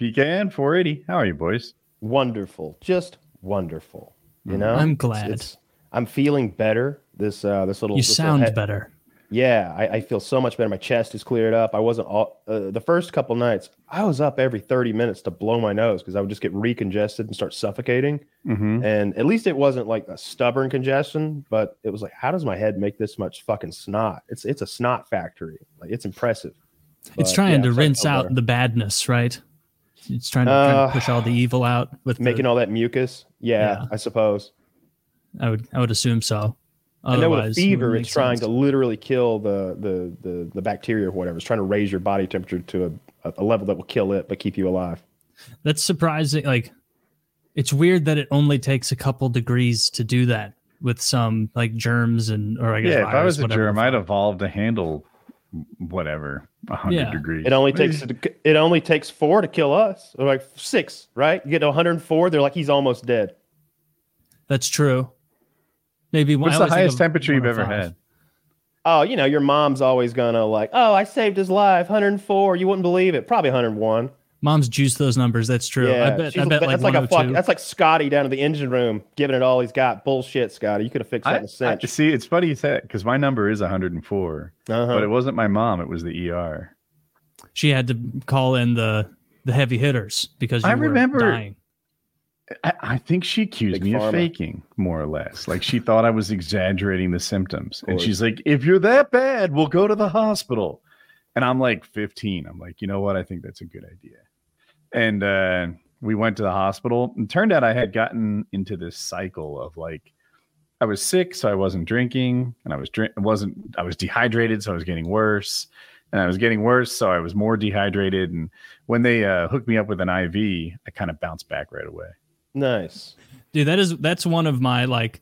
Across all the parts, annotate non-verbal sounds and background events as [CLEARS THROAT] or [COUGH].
PKN 480. How are you, boys? Wonderful, just wonderful. You know, I'm glad. it's- I'm feeling better. This uh, this little You this sound head- better. Yeah, I, I feel so much better. My chest is cleared up. I wasn't all uh, the first couple nights. I was up every 30 minutes to blow my nose because I would just get recongested and start suffocating. Mm-hmm. And at least it wasn't like a stubborn congestion, but it was like, how does my head make this much fucking snot? It's it's a snot factory. Like it's impressive. It's trying yeah, to rinse out better. the badness, right? It's trying to, trying Uh, to push all the evil out with the- making all that mucus. Yeah, Yeah. I suppose. I would I would assume so. I know with a it fever, it's trying sense. to literally kill the, the the the bacteria or whatever. It's trying to raise your body temperature to a, a level that will kill it but keep you alive. That's surprising. Like, it's weird that it only takes a couple degrees to do that with some like germs and or I guess Yeah, if I was a whatever germ, I'd evolve to handle whatever 100 Yeah. degrees. It only takes it only takes four to kill us, or like six, right? You get to 104, they're like he's almost dead. That's true. Maybe What's the highest temperature you've ever had? Oh, you know, your mom's always gonna like, oh, I saved his life, 104. You wouldn't believe it, probably 101. Mom's juiced those numbers. That's true. Yeah, I bet. I bet like, that's like a fuck. 102. That's like Scotty down in the engine room giving it all he's got. Bullshit, Scotty. You could have fixed that I, in a I- cinch. see, it's funny you said because my number is 104, Uh-huh. but it wasn't my mom; it was the ER. she had to call in the the heavy hitters because you I were remember- dying. I, I think she accused Big me pharma. of faking, more or less. Like she thought I was exaggerating the symptoms, and she's like, "If you're that bad, we'll go to the hospital." And I'm like 15. I'm like, you know what? I think that's a good idea. And uh, we went to the hospital, and turned out I had gotten into this cycle of like, I was sick, so I wasn't drinking, and I was drink wasn't I was dehydrated, so I was getting worse, and I was getting worse, so I was more dehydrated. And when they uh, hooked me up with an IV, I kind of bounced back right away. nice. Dude, that is that's one of my like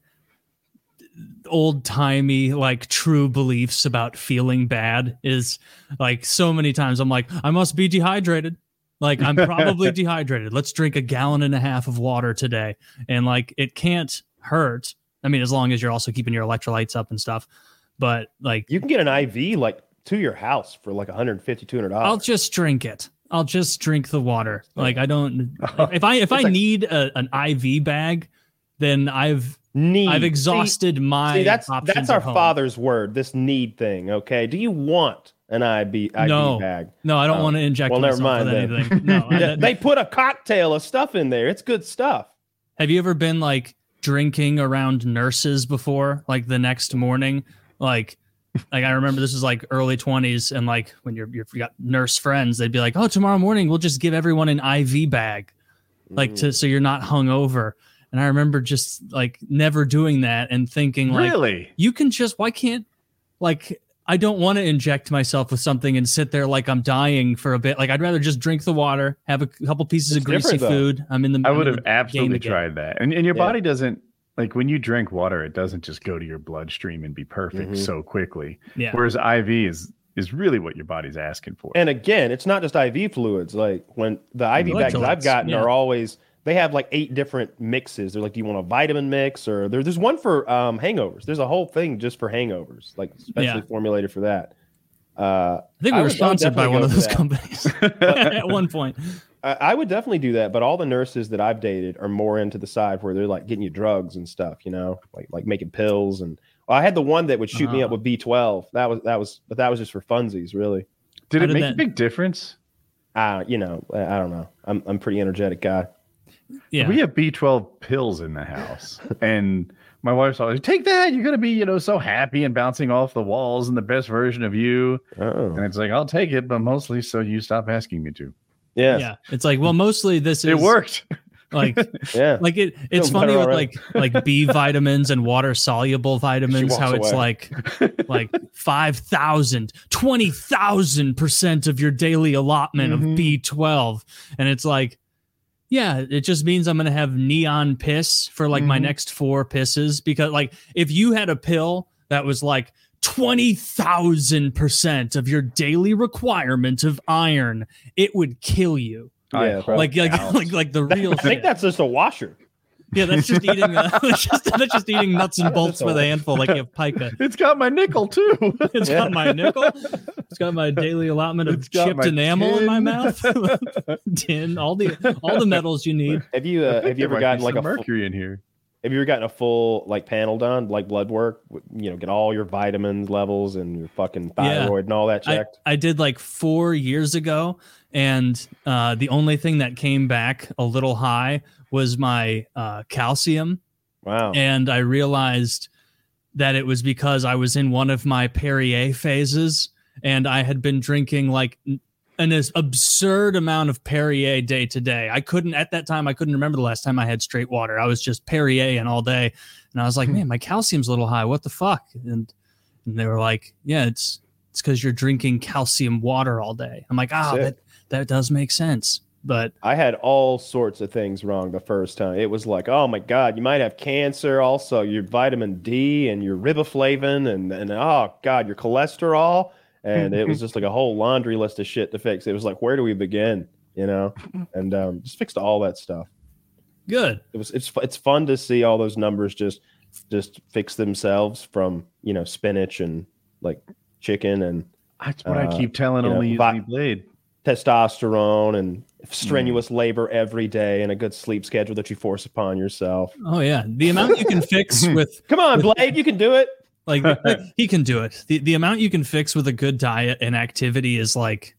old timey like true beliefs about feeling bad is like so many times I'm like I must be dehydrated. Like I'm [LAUGHS] probably dehydrated. Let's drink a gallon and a half of water today. And like it can't hurt. I mean as long as you're also keeping your electrolytes up and stuff. But like You can get an IV like to your house for like 150 200 I'll just drink it. I'll just drink the water. Like I don't [LAUGHS] if I if I like- need a, an IV bag, then I've Need. I've See- exhausted my See, that's that's our father's word. This need thing. Okay. Do you want an IV, IV No. bag? No, I don't Oh, want to inject well, never mind anything. [LAUGHS] No, I- they put a cocktail of stuff in there. It's good stuff. have you ever been like drinking around nurses before? Like the next morning, like like I remember this is like early twenties, and like when you're you've got nurse friends, they'd be like, "Oh, tomorrow morning we'll just give everyone an IV bag, like to so you're not hungover." And I remember just like never doing that and thinking like, really? you can just why can't like I don't want to inject myself with something and sit there like I'm dying for a bit. Like I'd rather just drink the water, have a couple pieces It's of greasy though. food. I'm in the. I I'm would have absolutely tried that. And, and your Yeah. body doesn't like when you drink water, it doesn't just go to your bloodstream and be perfect Mhm. so quickly. Yeah, Whereas IV is is really what your body's asking for. And again, it's not just IV fluids. Like when the IV bags I've gotten yeah. are always they have like eight different mixes. They're like, do you want a vitamin mix or there, there's one for um, hangovers. There's a whole thing just for hangovers, like specially Yeah. formulated for that. Uh, I think we were I would sponsored by one of those companies [LAUGHS] [LAUGHS] at one point. I, I would definitely do that, but all the nurses that I've dated are more into the side where they're like getting you drugs and stuff, you know, like like making pills and. Well, I had the one that would shoot me up Uh-huh. with B12. That was that was, but that was just for funsies, really. did How it did make that- a big difference? Uh, you know, I I don't know. I'm I'm a pretty energetic guy. Yeah, We have B12 pills in the house. and my wife's always take that. You're gonna be, you know, so happy and bouncing off the walls and the best version of you. Oh, And it's like, I'll take it, but mostly so you stop asking me to. yeah, yeah. It's like well, mostly this is It worked. Like [LAUGHS] yeah. like it. It's Feel funny with already. like like B [LAUGHS] vitamins and water soluble vitamins. walks How it's away. like [LAUGHS] like 5,000, 20,000 percent of your daily allotment Mhm. of B12. And it's like, yeah, it just means I'm going to have neon piss for like my Mhm. next four pisses. Because, like, if you had a pill that was like 20,000 percent of your daily requirement of iron, it would kill you. Yeah, Like, like, [LAUGHS] like, like the real [LAUGHS] I think that's just a washer. Yeah, that's just eating. Uh, [LAUGHS] that's, just, that's just eating nuts and bolts with a handful, like you have pica. [LAUGHS] It's got my nickel too. [LAUGHS] It's got my nickel. It's got my daily allotment of chipped my enamel in my mouth. tin, all the all the metals you need. Have you uh, have you ever gotten like a some full, mercury in here? have you ever gotten a full like panel done like blood work? You know, get all your vitamins levels and your fucking Yeah. thyroid and all that I, checked. I did like four years ago, and uh, the only thing that came back a little high was my uh, calcium. wow. and I realized that it was because I was in one of my Perrier phases and I had been drinking like an absurd amount of Perrier day to day. I couldn't at that time I couldn't remember the last time I had straight water. I was just Perrier and all day. And I was like, "Man, my calcium's a little high. What the fuck?" And and they were like, "Yeah, it's it's cuz you're drinking calcium water all day." I'm like, "Ah, Sick. that that does make sense." But I had all sorts of things wrong the first time. It was like, oh my god, you might have cancer. Also, your vitamin D and your riboflavin, and and oh god, your cholesterol. And it was [LAUGHS] just like a whole laundry list of shit to fix. It was like, where do we begin? You know, [LAUGHS] and um, just fixed all that stuff. good. It was it's it's fun to see all those numbers just just fix themselves from you know spinach and like chicken and That's what I Uh, keep telling you know, only vi- Blade. Testosterone and strenuous mm. labor every day and a good sleep schedule that you force upon yourself. Oh yeah, the amount you can fix [LAUGHS] with Come on, Blade, you can do it. [LAUGHS] like he can do it. The, the amount you can fix with a good diet and activity is like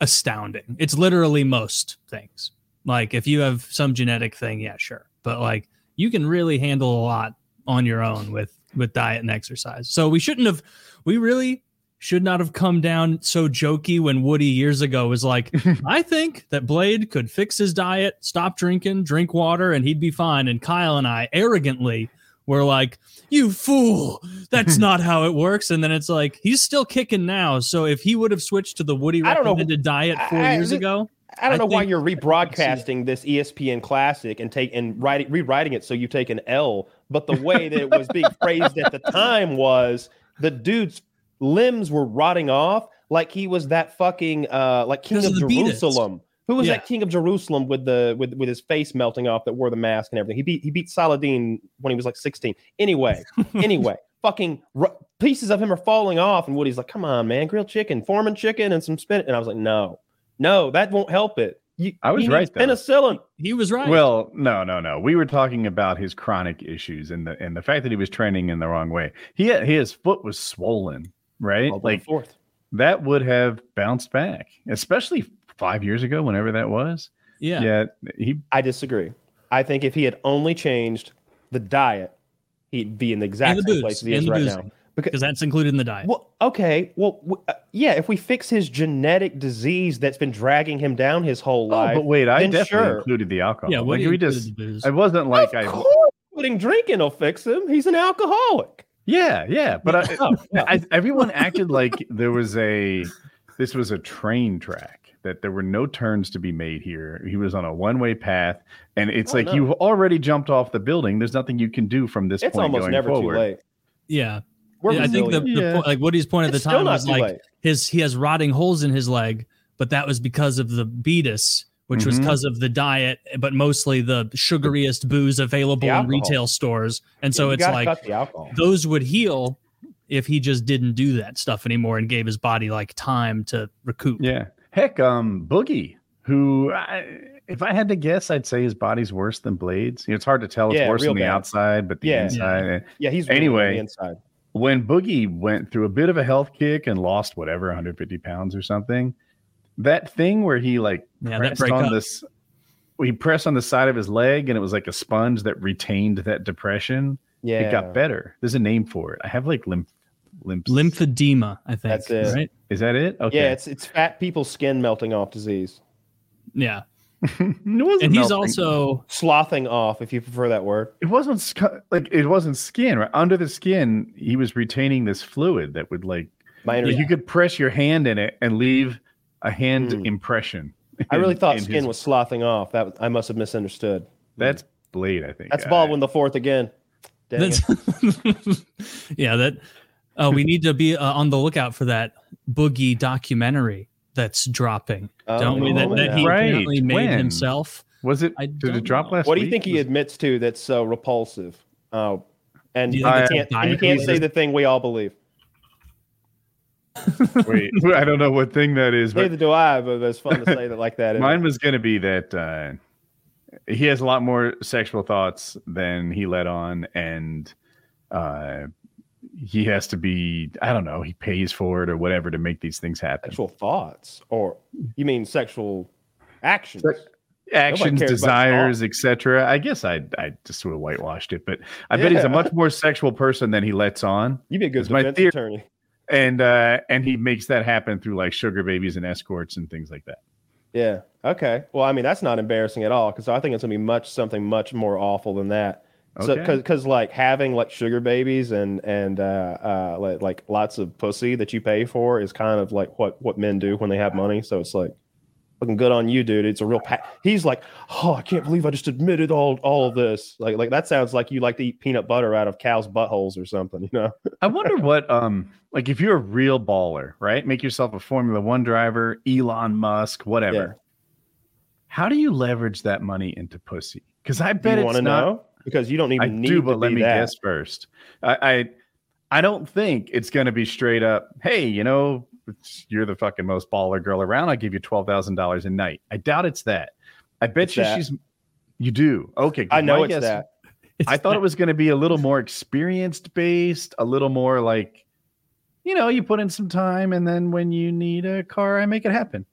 astounding. It's literally most things. Like if you have some genetic thing yeah sure. But like you can really handle a lot on your own with with diet and exercise. So we shouldn't have we really should not have come down so jokey when woody years ago was like [LAUGHS] i think that blade could fix his diet stop drinking drink water and he'd be fine and kyle and i arrogantly were like you fool that's [LAUGHS] not how it works and then it's like he's still kicking now so if he would have switched to the woody I don't know. recommended diet four I- years I- ago I don't know why you're rebroadcasting this ESPN classic and take and writing rewriting it so you take an L. But the way that it was being [LAUGHS] phrased at the time was the dude's limbs were rotting off like he was that fucking uh like king of of the Beatles. Jerusalem. Who was Yeah. that king of Jerusalem with the with with his face melting off that wore the mask and everything? He beat he beat Saladin when he was like 16. Anyway, [LAUGHS] anyway, fucking r- pieces of him are falling off, and Woody's like, "Come on, man, grilled chicken, Foreman chicken, and some spinach." And I was like, "No, no, that won't help it." You, I was right, needs though. Penicillin. he was right Well, no, no, no. We were talking about his chronic issues and the and the fact that he was training in the wrong way. He had, his foot was swollen, right? All like fourth. that would have bounced back, especially five years ago, whenever that was. yeah Yeah, he I disagree. I think if he had only changed the diet, he'd be in the exact And the same booze, place he and is right boozing. now. Because because that's included in the diet Well, okay. Well, w- uh, yeah. If we fix his genetic disease that's been dragging him down his whole Oh, life, but wait, I definitely sure. included the alcohol. yeah like we just, the. I wasn't like of I. course, putting drinking will fix him. He's an alcoholic. Yeah, yeah, but I, Oh, yeah. I, everyone acted like there was a this was a train track that there were no turns to be made here. He was on a one way path, and it's Oh, like no. you've already jumped off the building. There's nothing you can do from this It's point almost going never forward. too late. yeah We're Yeah, I think the, the Yeah. point, like Woody's point at It's the time was like late. his he has rotting holes in his leg, but that was because of the beatus, which was Mhm. because of the diet, but mostly the sugariest booze available in retail stores. And so You it's like cut the alcohol. those would heal if he just didn't do that stuff anymore and gave his body like time to recoup. Yeah, heck, um, Boogie, who I, if I had to guess, I'd say his body's worse than Blades. You know, it's hard to tell. It's Yeah, worse real on the bad. outside, but the Yeah. inside. Yeah, he's really on Anyway. the inside. when Boogie went through a bit of a health kick and lost whatever 150 pounds or something, that thing where he like Yeah, pressed break on up. this, he pressed on the side of his leg and it was like a sponge that retained that depression. Yeah, It got better. There's a name for it. I have like lymph, lymph. Lymphedema, I think. That's it. Right? Is that it? Okay. Yeah, it's it's fat people's skin melting off disease, Yeah. [LAUGHS] it wasn't And he's melting. also slothing off, if you prefer that word. It wasn't sc- like it wasn't skin. Right under the skin, he was retaining this fluid that would like My like, you could press your hand in it and leave a hand Hmm. impression. I really in- thought in skin his- was slothing off. That I must have misunderstood. That's Blade, I think. That's Uh, Baldwin the fourth again. That's [LAUGHS] yeah, that uh, we need to be uh, on the lookout for that boogie documentary that's dropping. Oh, don't we? That, yeah. that he Right. apparently made When? himself. Was it? I Did it drop know. last? What do you week? think he admits to that's so repulsive? Oh, and you you, think it's can't, a and you can't say the thing we all believe. Wait, [LAUGHS] I don't know what thing that is, but Neither do I, but it's fun to say that like that. isn't mine was going to be that uh, he has a lot more sexual thoughts than he let on, and uh, he has to be. I don't know. He pays for it or whatever to make these things happen. sexual thoughts, or you mean sexual actions? Sex- Actions, desires, etc. I guess I I just sort of whitewashed it, but I bet he's a much more sexual person than he lets on. You'd be a good It's my theory. attorney. And uh and he makes that happen through like sugar babies and escorts and things like that Yeah. Okay. Well, I mean, that's not embarrassing at all because I think it's gonna be much something much more awful than that. So, Okay. because because like having like sugar babies and and uh, uh like, like lots of pussy that you pay for is kind of like what what men do when they have money. So it's like looking good on you, dude. It's a real. Pa- He's like, oh, I can't believe I just admitted all all of this. Like like that sounds like you like to eat peanut butter out of cows' buttholes or something. You know? i wonder what um like if you're a real baller right make yourself a formula one driver elon musk whatever Yeah. how do you leverage that money into pussy because i bet you it's want to not know? Because you don't even i need do but let me that. guess first I, I i don't think it's going to be straight up hey you know it's- you're the fucking most baller girl around i'll give you $12000 a night i doubt it's that i bet It's you that. she's you do okay. I know it's guess- that. I thought it was going to be a little more experienced based, a little more like, you know, you put in some time, and then when you need a car, I make it happen.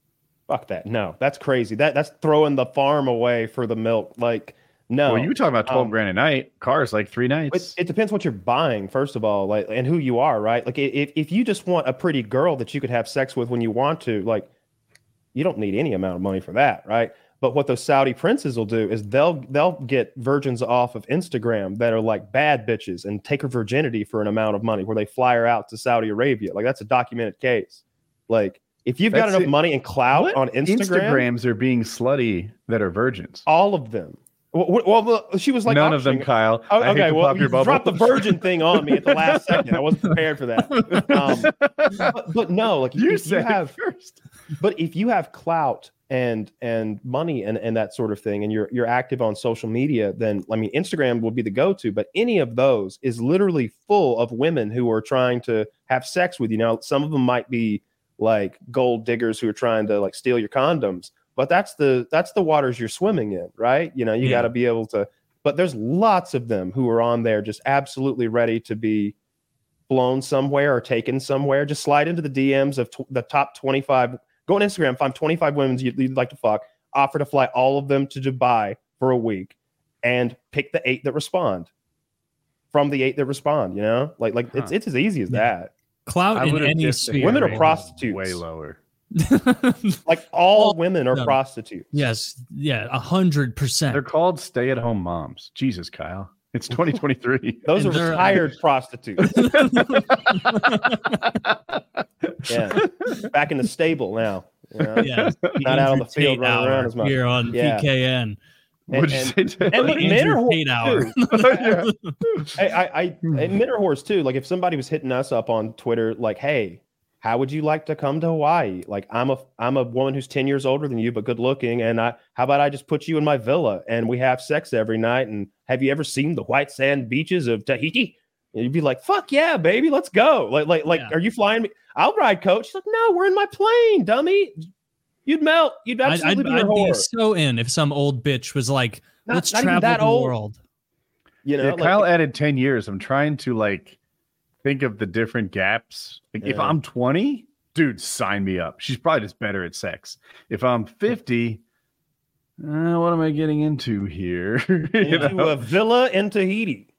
Fuck that. No, that's crazy. That that's throwing the farm away for the milk. Like, no. Well, you were talking about twelve Um, grand a night. Cars like three nights. it depends what you're buying, first of all, like, and who you are, right? Like, if if you just want a pretty girl that you could have sex with when you want to, like, you don't need any amount of money for that, right? But what those Saudi princes will do is they'll they'll get virgins off of Instagram that are like bad bitches and take her virginity for an amount of money, where they fly her out to Saudi Arabia. Like, that's a documented case. Like, if you've got enough it. money and clout What on Instagram, Instagrams are being slutty that are virgins. all of them. Well, well, she was like None of them, Kyle. Oh, okay, well, you dropped the virgin thing on me at the last [LAUGHS] second. I wasn't prepared for that. Um, but, but no, like you said you have, first. but if you have clout and and money and and that sort of thing, and you're you're active on social media, then I mean, Instagram will be the go-to. But any of those is literally full of women who are trying to have sex with you. Now, some of them might be like gold diggers who are trying to like steal your condoms, but that's the that's the waters you're swimming in, right? You know, you Yeah. got to be able to. But there's lots of them who are on there just absolutely ready to be blown somewhere or taken somewhere. Just slide into the DMs of tw- the top 25. Go on Instagram, find 25 women you'd, you'd like to fuck, offer to fly all of them to Dubai for a week, and pick the eight that respond. From the eight that respond, you know, like like it's Huh. it's as easy as Yeah. that. clout in any sphere. Women are prostitutes. Way lower. Like all All- women are no. prostitutes. yes, yeah, a hundred percent. They're called stay-at-home moms. Jesus, Kyle. It's [LAUGHS] 2023. Those And are they're- uh, retired prostitutes. [LAUGHS] Yeah, back in the stable now. you know? Yeah, Not out on the Andrew field running around as much. here on Yeah. PKN. What'd you and- say? Jay? and look, The men are Andrew whores Tate hour. too. [LAUGHS] I, I, I, and men are whores too. Like if somebody was hitting us up on Twitter, like, "Hey, how would you like to come to Hawaii? Like, I'm a, I'm a woman who's ten years older than you, but good looking, and I, how about I just put you in my villa and we have sex every night? And have you ever seen the white sand beaches of Tahiti? And you'd be like, "Fuck yeah, baby, let's go!" Like, like, like, Yeah. are you flying me? I'll ride, coach. She's like, "No, we're in my plane, dummy." You'd melt. You'd I'd, absolutely I'd, be a I'd be so in if some old bitch was like, Not- "Let's not travel that the old. world." You know, yeah, like- Kyle added 10 years. I'm trying to like think of the different gaps. Like if I'm 20, dude, sign me up. She's probably just better at sex. If I'm 50, uh, what am I getting into here? [LAUGHS] Into know? a villa in Tahiti.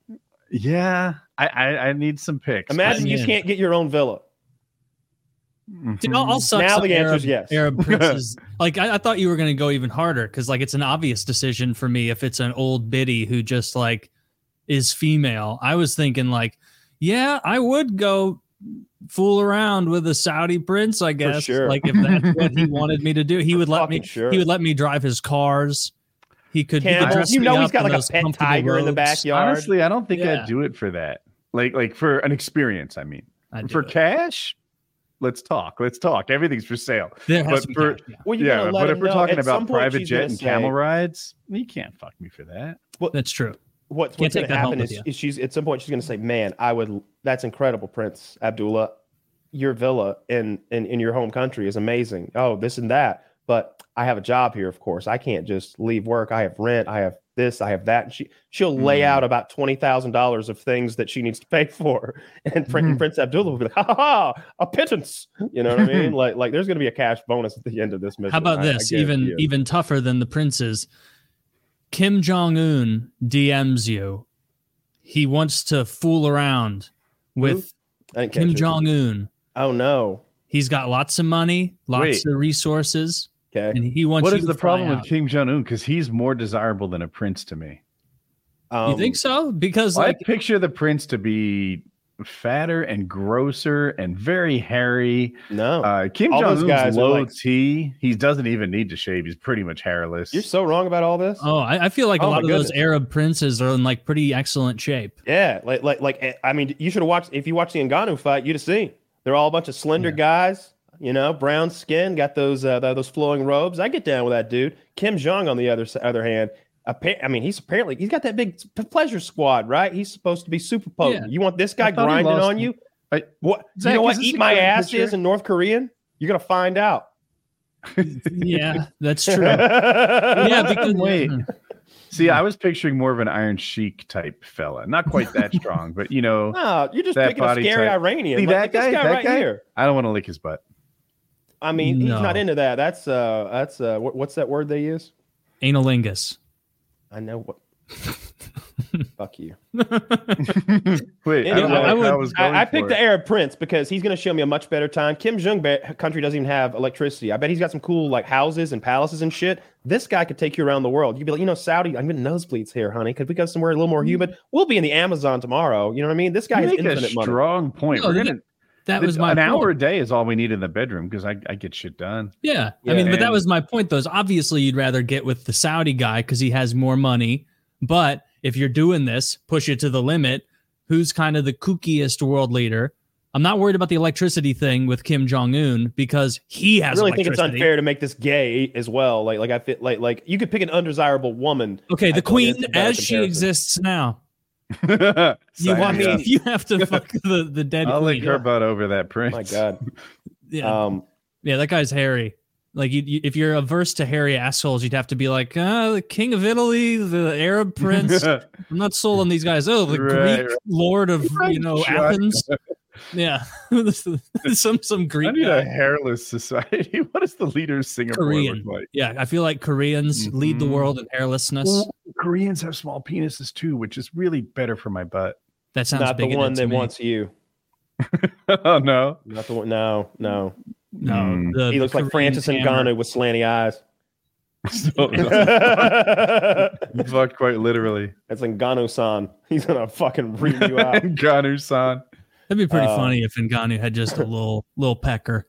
yeah, I, I I need some pics. Imagine I'm you in. can't get your own villa. Dude, I'll, I'll suck Now some the answer is yes. Arab [LAUGHS] princes. like I, I thought you were going to go even harder because like it's an obvious decision for me if it's an old biddy who just like is female. I was thinking like, yeah, I would go fool around with a Saudi prince. I guess sure. like if that's what he [LAUGHS] wanted me to do, he would let me. Sure. He would let me drive his cars. He could, he could Camels. dress You me know he's up got like a those pet comfortable tiger in the robes. backyard. Honestly, I don't think Yeah. I'd do it for that. Like like for an experience. I mean, for it. cash, let's talk. Let's talk. Everything's for sale. There But to for- cash, yeah. Well, yeah, but if we're know. talking At about private she's jet and say- camel rides, you can't fuck me for that. Well, That's true. What, Can't what's going to happen is, is she's at some point she's going to say, "Man, I would. That's incredible, Prince Abdullah. Your villa in, in in your home country is amazing. Oh, this and that. But I have a job here, of course. I can't just leave work. I have rent. I have this. I have that. And she she'll lay Mhm. out about twenty thousand dollars of things that she needs to pay [LAUGHS] for, and Mhm. Prince Abdullah will be like, "Ha ha ha! A pittance." You know what I mean? like like there's going to be a cash bonus at the end of this mission. How about I- I this? guarantee Even even tougher than the princes. Kim Jong Un DMs you. He wants to fool around with I didn't catch Kim. Jong Un. Oh no. He's got lots of money, lots Wait. of resources, Okay. and he wants What is you is to the fly problem with out. Kim Jong Un? Because he's more desirable than a prince to me. Um, You think so? Because I like picture the prince to be fatter and grosser and very hairy. No. Uh, Kim Jong those Un's low like- T. He doesn't even need to shave. He's pretty much hairless. You're so wrong about all this. oh, I, I feel like a Oh, lot my of those. Arab princes are in like pretty excellent shape. Yeah, like like like eh, I mean, you should have watched if you watched the Ngannou fight, you'd have seen they're all a bunch of slender Yeah. guys, you know, brown skin, got those uh, those flowing robes. I get down with that dude. Kim Jong on the other other hand, appa- I mean, he's apparently he's got that big pleasure squad, right? He's supposed to be super potent. Yeah. You want this guy I thought he grinding lost- on you? I- what? Zach, you know is what? Eat my ass picture? is in North Korean. You're gonna find out. [LAUGHS] Yeah, that's true. yeah, [LAUGHS] yeah, because Wait. [LAUGHS] See, I was picturing more of an Iron Sheik type fella. Not quite that strong, but you know, No, you're just That picking a body scary type. Iranian. See, like, that like this guy- guy that right guy? here. I don't want to lick his butt. I mean, he's not into that. That's uh, that's uh, what, what's that word they use? anilingus. I know what. [LAUGHS] Fuck you. [LAUGHS] Wait, I Anyway, don't know I would- I was going I, I picked it. the Arab Prince because he's going to show me a much better time. Kim Jong country doesn't even have electricity. I bet he's got some cool like houses and palaces and shit. This guy could take you around the world. You'd be like, you know, Saudi. I'm getting nosebleeds here, honey. Could we go somewhere a little more humid? We'll be in the Amazon tomorrow. You know what I mean? This guy You has make a infinite money. strong point. No, We're the- gonna That was my an point. hour a day is all we need in the bedroom because I, I get shit done. Yeah. Yeah. I mean, but that was my point, though. Is obviously you'd rather get with the Saudi guy because he has more money. But if you're doing this, push it to the limit. Who's kind of the kookiest world leader? I'm not worried about the electricity thing with Kim Jong Un because he has. I really think it's unfair to make this gay as well. Like, like I fit like like you could pick an undesirable woman. Okay, the think queen it's a as she exists now. [LAUGHS] You, Sign I me up. you have to fuck [LAUGHS] the the dead I'll queen. lick her butt over that prince. Oh my god. [LAUGHS] Yeah, Um, yeah, that guy's hairy. Like, you, you, if you're averse to hairy assholes, you'd have to be like, uh, the king of Italy, the Arab prince. I'm not sold on these guys. Oh, the Right, Greek right. lord of you know Athens. Yeah, [LAUGHS] some some Greek. I Greek need a hairless society. [LAUGHS] What does the leader of Singapore Korean. look like? Yeah, I feel like Koreans lead the Mhm. world in hairlessness. Well, Koreans have small penises too, which is really better for my butt. That sounds not the one that me. wants you. [LAUGHS] oh no. Not the one. No, no. No, Mm. the- He looks like Francis hammer. Ngannou with slanty eyes. So- fucked quite literally. That's Ngannou-san. He's gonna fucking ream you out. Ngannou-san. That'd be pretty Uh, funny if Ngannou had just a little little pecker.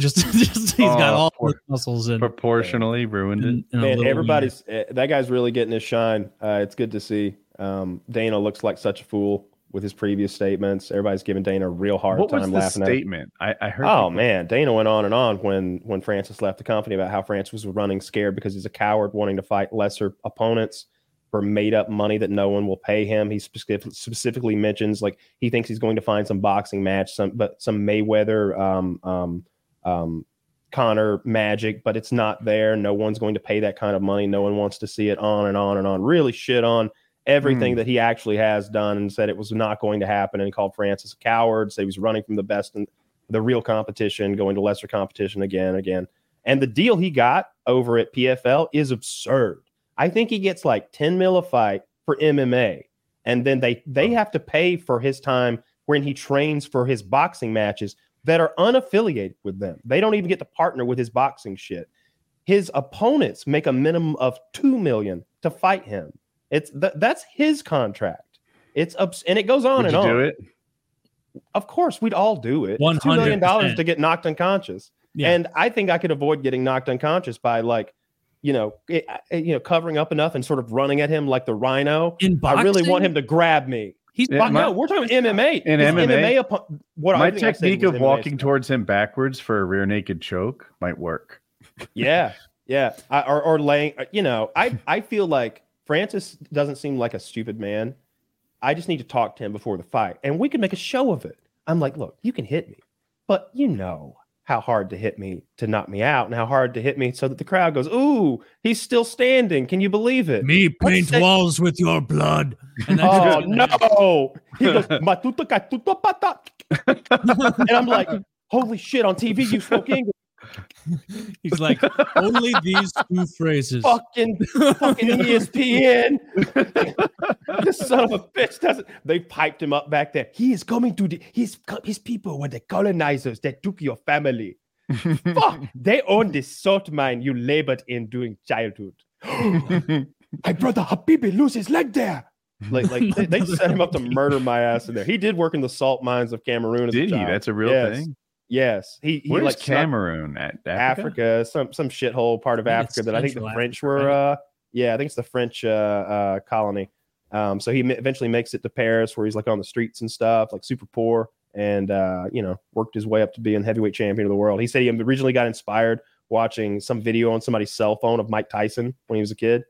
Just, [LAUGHS] just he's got Oh, all poor- the muscles in. Proportionally ruined it. in- in Man, everybody's eh, that guy's really getting his shine. Uh, it's good to see. Um, Dana looks like such a fool with his previous statements. Everybody's giving Dana a real hard What time was the laughing at. him. statement? I, I heard. Oh people- man, Dana went on and on when when Francis left the company about how Francis was running scared because he's a coward wanting to fight lesser opponents for made up money that no one will pay him. He specific, specifically mentions like he thinks he's going to find some boxing match, some but some Mayweather, um, um, um, Connor magic, but it's not there. No one's going to pay that kind of money. No one wants to see it on and on and on. Really shit on everything Hmm. that he actually has done and said it was not going to happen and called Francis a coward. Said he was running from the best and the real competition, going to lesser competition again, and again. And the deal he got over at PFL is absurd. I think he gets like 10 mil a fight for MMA. And then they they oh. have to pay for his time when he trains for his boxing matches that are unaffiliated with them. They don't even get to partner with his boxing shit. His opponents make a minimum of 2 million to fight him. It's th- that's his contract. It's ups- and it goes on Would and you on. do it? Of course, we'd all do it. It's $2 million to get knocked unconscious. Yeah. And I think I could avoid getting knocked unconscious by like, you know, it, it- you know, covering up enough and sort of running at him like the rhino. in boxing. I really want him to grab me. He's Yeah, my- no, we're talking MMA. In His MMA, upon, what My I think I technique of MMA walking stuff. towards him backwards for a rear naked choke might work. Yeah, [LAUGHS] yeah, I, or or laying. uh, You know, I I feel like Francis doesn't seem like a stupid man. I just need to talk to him before the fight, and we can make a show of it. I'm like, look, you can hit me, but you know how hard to hit me to knock me out, and how hard to hit me so that the crowd goes, "Ooh, he's still standing." Can you believe it? me paint walls with your blood. And Oh what's gonna happen. no! He goes, [LAUGHS] "Matuta ka tuta and I'm like, "Holy shit!" On TV, you spoke English. He's like, only these two phrases. fucking fucking [LAUGHS] ESPN. [LAUGHS] this son of a bitch doesn't. They piped him up back there. He is coming to the his his people were the colonizers that took your family. [LAUGHS] Fuck, they own this salt mine you labored in during childhood. My brother Habibi lose his leg there. Like, like they, they set him up to murder my ass in there. He did work in the salt mines of Cameroon. As a Did he? That's a real Yes. thing. Yes, he, he Where's like Cameroon at Africa? Africa, some some shithole part of I think it's Africa that I think the French Africa, were. right? Uh, yeah, I think it's the French uh, uh, colony. Um, so he eventually makes it to Paris, where he's like on the streets and stuff, like super poor, and uh, you know worked his way up to being heavyweight champion of the world. He said he originally got inspired watching some video on somebody's cell phone of Mike Tyson when he was a kid.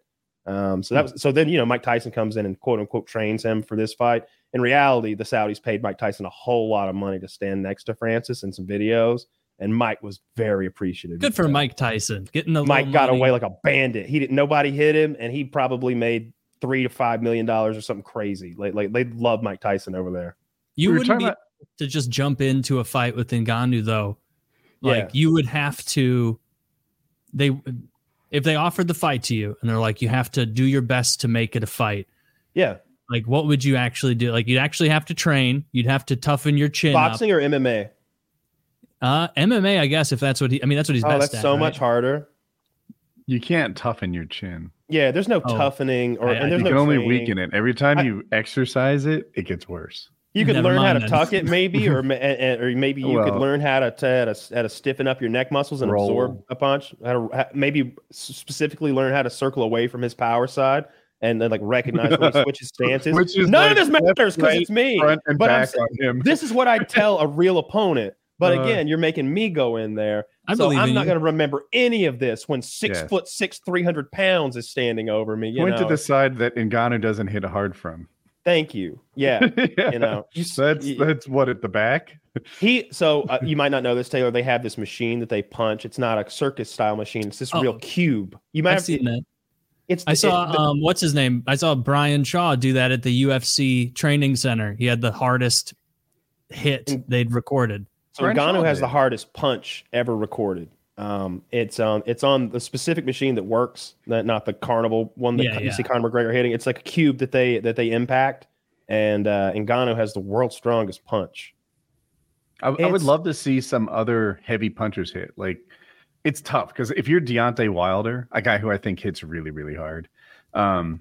Um, so that was so then you know Mike Tyson comes in and quote unquote trains him for this fight. In reality, the Saudis paid Mike Tyson a whole lot of money to stand next to Francis in some videos, and Mike was very appreciative. Good for Yeah. Mike Tyson getting the Mike got money. away like a bandit. He didn't. Nobody hit him, and he probably made three to five million dollars or something crazy. Like, like they love Mike Tyson over there. You We wouldn't be about- to just jump into a fight with Ngannou though. Yeah. Like you would have to they if they offered the fight to you and they're like you have to do your best to make it a fight. Yeah, Like what would you actually do? Like you'd actually have to train, you'd have to toughen your chin boxing or MMA. Uh MMA, I guess if that's what he I mean that's what he's Oh, best that's at. so right? much harder. You can't toughen your chin. Yeah, there's no Oh. toughening, or I- I- and there's You no can only training. weaken it. Every time I- you exercise it, it gets worse. You could Never learn how to then. tuck it, maybe, or ma- and- [LAUGHS] and- or maybe you could learn how to, to how to how to stiffen up your neck muscles and Roll. absorb a punch. How to, how- maybe specifically learn how to circle away from his power side and then like recognize when he [LAUGHS] switches stances. Which is None like of this matters because right, it's me. Front and But I'm back saying- on him. this is what I [LAUGHS] tell a real opponent. But Uh, again, you're making me go in there. I so I'm not going to remember any of this when six Yes. foot six, 300 pounds is standing over me. You Point know? to the side that Ngannou doesn't hit hard from. Thank you. Yeah. [LAUGHS] You know, you, s- that's y- that's what at the back. he, so [LAUGHS] uh, you might not know this, Taylor. They have this machine that they punch. It's not a circus style machine. It's this Oh. real cube. You might I've have seen that. It's I the- saw it- the- um what's his name? I saw Brian Shaw do that at the UFC training center. He had the hardest hit And- they'd recorded. So Brian Ngannou has did. the hardest punch ever recorded. Um, it's on it's on the specific machine that works, not, not the carnival one that Yeah, you yeah. see Conor McGregor hitting. It's like a cube that they that they impact, and uh, Ngannou has the world's strongest punch. I, I would love to see some other heavy punchers hit. Like it's tough because if you're Deontay Wilder, a guy who I think hits really, really hard, um,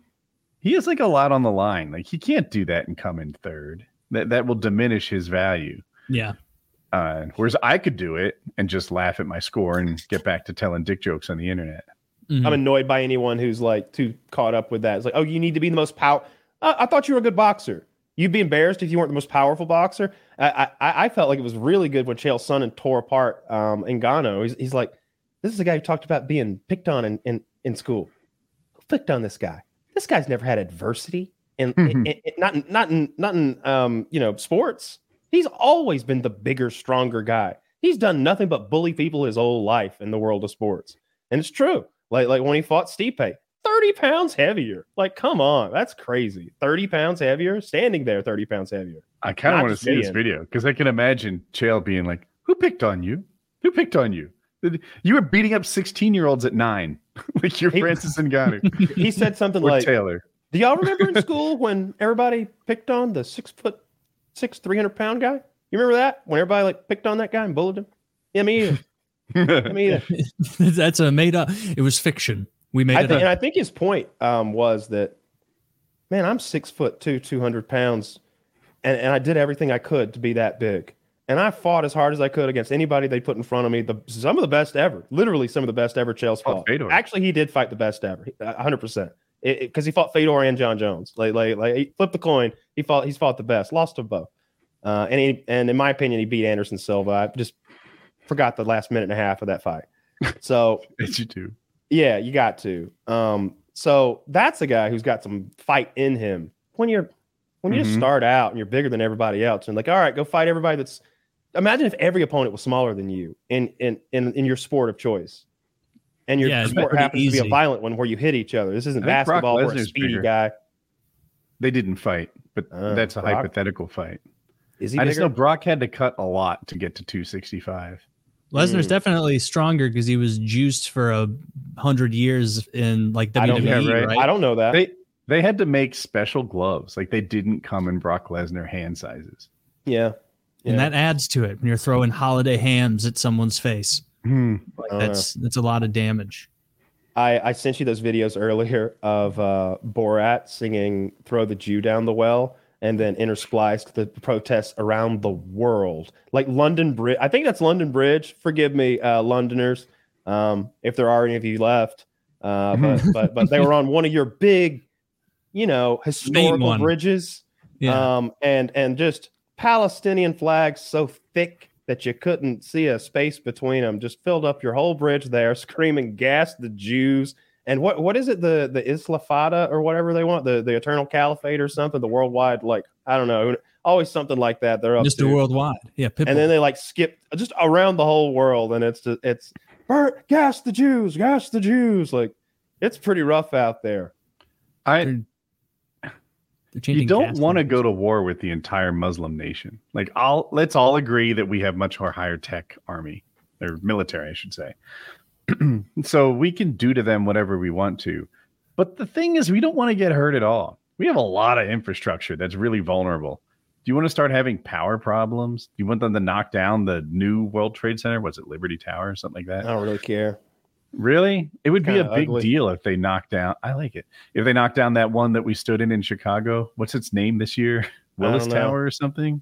he has like a lot on the line. Like he can't do that and come in third. That that will diminish his value. Yeah. Uh, whereas I could do it and just laugh at my score and get back to telling dick jokes on the internet. Mhm. I'm annoyed by anyone who's like too caught up with that. It's like, oh, you need to be the most power. I, I thought you were a good boxer. You'd be embarrassed if you weren't the most powerful boxer. I I, I felt like it was really good when Chael Sonnen tore apart um, Ngannou. He's, he's like, this is a guy who talked about being picked on in, in, in school. Who picked on this guy? This guy's never had adversity, and not in, not in not in um, you know sports. He's always been the bigger, stronger guy. He's done nothing but bully people his whole life in the world of sports, and it's true. Like like when he fought Stipe, thirty pounds heavier. Like, come on, that's crazy. Thirty pounds heavier, standing there, thirty pounds heavier. I kind of want to see this video because I can imagine Chael being like, "Who picked on you? Who picked on you? You were beating up sixteen year olds at nine, [LAUGHS] like you're He- Francis Ngannou [LAUGHS] He said something like, Taylor." "Do y'all remember in school when everybody picked on the six foot six, three hundred pound guy? You remember that when everybody like picked on that guy and bullied him? Yeah, me either. [LAUGHS] Yeah, me either. [LAUGHS] That's a made up. It was fiction. We made I it think, and. I think his point um, was that, man, I'm six foot two, two hundred pounds, and, and I did everything I could to be that big, and I fought as hard as I could against anybody they put in front of me. The some of the best ever, literally some of the best ever. Chael's Oh, fought. Fedor. Actually, he did fight the best ever, hundred percent. Because he fought Fedor and Jon Jones. Like like like he flipped the coin. He fought he's fought the best, lost to both. Uh, and he, and in my opinion, he beat Anderson Silva. I just forgot the last minute and a half of that fight. [LAUGHS] So It's you too. yeah, you got to. Um, so that's a guy who's got some fight in him. When you're when you just Mhm. start out and you're bigger than everybody else, and like, all right, go fight everybody that's. Imagine if every opponent was smaller than you in in in, in your sport of choice, and your Yeah, sport pretty happens to be a violent one where you hit each other. This isn't I think Brock basketball where a speedy bigger. guy. They didn't fight, but Uh, that's a Brock- hypothetical fight. Is he I just know Brock had to cut a lot to get to 265. Lesnar's Mm. definitely stronger because he was juiced for a hundred years in like I don't- WWE, yeah, right. right? I don't know that. They they had to make special gloves. Like they didn't come in Brock Lesnar hand sizes. yeah. And that adds to it when you're throwing holiday hams at someone's face. Hmm. Like I don't know. that's that's a lot of damage. I, I sent you those videos earlier of uh, Borat singing "Throw the Jew Down the Well" and then interspliced the protests around the world, like London Bridge. I think that's London Bridge. Forgive me, uh, Londoners, um, if there are any of you left. Uh, [LAUGHS] but but but they were on one of your big, you know, historical bridges, Yeah. um, and and just Palestinian flags so thick that you couldn't see a space between them. Just filled up your whole bridge there, [LAUGHS] screaming "Gas the Jews!" And what what is it? The the Islafada or whatever they want, the the Eternal Caliphate or something, the worldwide like I don't know, always something like that. They're up Just to. worldwide. Yeah. Pitbull. and then they like skip just around the whole world, and it's it's burn, gas the Jews, gas the Jews. Like it's pretty rough out there. I They're- they're you don't want to go to war with the entire Muslim nation. Like I'll let's all agree that we have much more higher tech army or military, I should say. [CLEARS THROAT] so we can do to them whatever we want to. But the thing is, we don't want to get hurt at all. We have a lot of infrastructure that's really vulnerable. Do you want to start having power problems? Do you want them to knock down the new World Trade Center? Was it Liberty Tower or something like that? I don't really care. Really? It would be a big ugly. deal if they knocked down. I like it. If they knocked down that one that we stood in in Chicago. What's its name this year? Willis. Tower or something?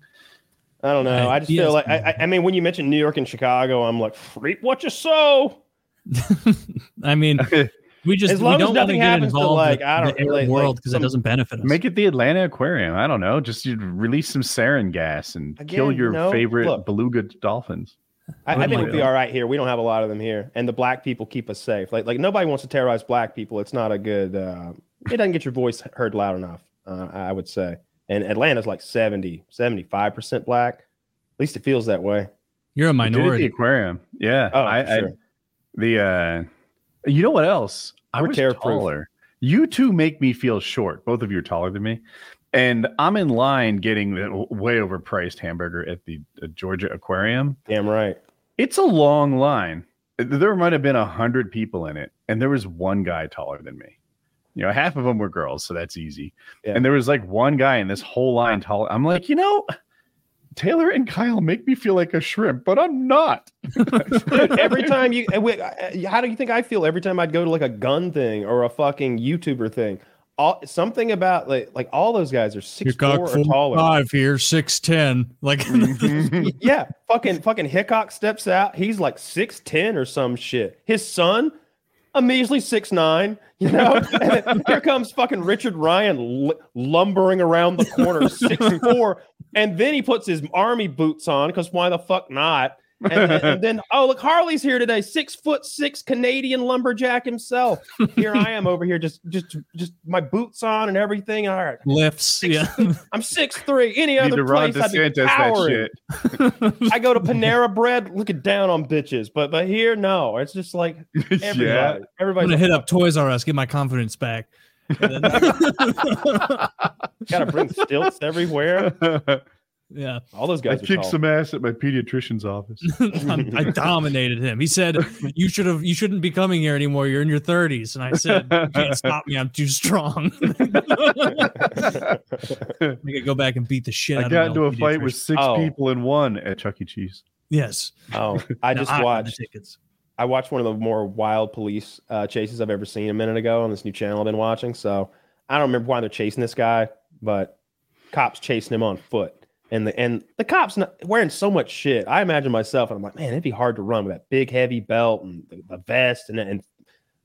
I don't know. I just yes. feel like I, I, I mean, when you mention New York and Chicago, I'm like, freak what you sow. [LAUGHS] I mean, [LAUGHS] we just As long we as don't want to nothing get happens to, involved like, with I don't- the Arab like- like world because some- it doesn't benefit us. Make it the Atlanta Aquarium. I don't know. Just you'd release some sarin gas and kill your you know, favorite look. beluga dolphins. I, I think like we'd be all right here. We don't have a lot of them here, and the black people keep us safe. Like like nobody wants to terrorize black people. It's not a good. Uh, it doesn't get your voice heard loud enough. Uh, I would say. And Atlanta's like 70, 75 percent black. At least it feels that way. You're a We did it at the aquarium. Yeah. Oh, I, I sure. the uh you know what else? I We're was taller. You two make me feel short. Both of you are taller than me. And I'm in line getting the way overpriced hamburger at the uh, Georgia Aquarium. Damn right. It's a long line. There might have been a hundred people in it, and there was one guy taller than me. You know, half of them were girls, so that's easy. Yeah. And there was like one guy in this whole line taller. I'm like, you know, Taylor and Kyle make me feel like a shrimp, but I'm not. [LAUGHS] Every time you, uh, wait, uh, how do you think I feel every time I'd go to like a gun thing or a fucking YouTuber thing? All something about like like all those guys are six four or taller. five here, six ten. Like [LAUGHS] [LAUGHS] yeah, fucking fucking Hickok steps out. He's like six ten or some shit. His son, a measly six nine. You know, [LAUGHS] and here comes fucking Richard Ryan l- lumbering around the corner, six four, and then he puts his army boots on because why the fuck not? And, and- [LAUGHS] then oh look, Harley's here today, six foot six Canadian lumberjack himself. Here I am over here, just just just my boots on and everything. All right, lifts. Yeah. I'm six three. Any other place I'd be shit. I go to Panera Bread, looking down on bitches, but but here, no, it's just like [LAUGHS] everybody. yeah. I'm gonna hit up Toys R Us, get my confidence back. [LAUGHS] Got to bring stilts everywhere. Yeah, All those guys I kicked tall. some ass at my pediatrician's office. [LAUGHS] [LAUGHS] I dominated him. He said, "You should have, you shouldn't be coming here anymore. You're in your 30s." And I said, "You "Can't stop me. I'm too strong." [LAUGHS] I could go back and beat the shit out I got into a fight with pediatrician. six Oh. people in one at Chuck E. Cheese. Yes, oh, I just got the watched. tickets. I watched one of the more wild police uh, chases I've ever seen a minute ago on this new channel I've been watching. So I don't remember why they're chasing this guy, but cops chasing him on foot. And the and the cops not, wearing so much shit. I imagine myself, and I'm like, man, it'd be hard to run with that big heavy belt and the, the vest and and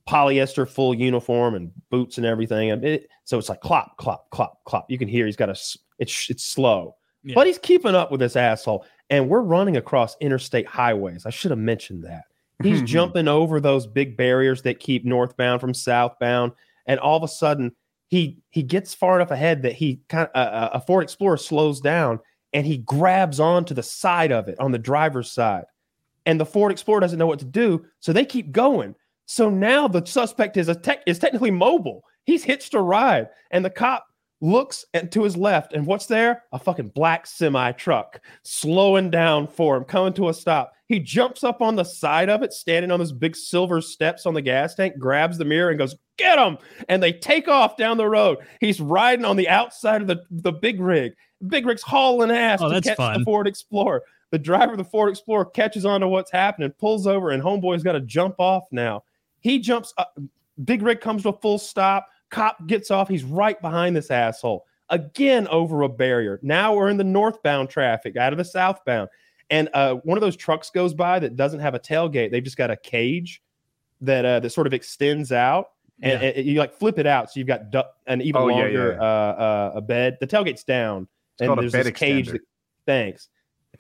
polyester full uniform and boots and everything. And it, so it's like clop, clop, clop, clop. You can hear he's got a It's it's slow, Yeah. but he's keeping up with this asshole. And we're running across interstate highways. I should have mentioned that. He's [LAUGHS] jumping over those big barriers that keep northbound from southbound, and all of a sudden he he gets far enough ahead that he kind of uh, a Ford Explorer slows down and he grabs onto the side of it on the driver's side, and the Ford Explorer doesn't know what to do, so they keep going. So now the suspect is a tech is technically mobile. He's hitched a ride, and the cop looks at, to his left, and what's there? A fucking black semi truck slowing down for him, coming to a stop. He jumps up on the side of it, standing on those big silver steps on the gas tank, grabs the mirror, and goes, "Get him!" And they take off down the road. He's riding on the outside of the the big rig. Big rig's hauling ass Oh, to that's catch the. Ford Explorer. The driver of the Ford Explorer catches on to what's happening, pulls over, and Homeboy's got to jump off now. He jumps up. Big Rig comes to a full stop. Cop gets off. He's right behind this asshole. Again, over a barrier. Now we're in the northbound traffic out of the southbound. And uh, one of those trucks goes by that doesn't have a tailgate. They've just got a cage that uh, that sort of extends out. And Yeah. you like flip it out. So you've got du- an even Oh, yeah, longer yeah. Uh, uh, a bed. The tailgate's down. It's called a there's this cage that, thanks.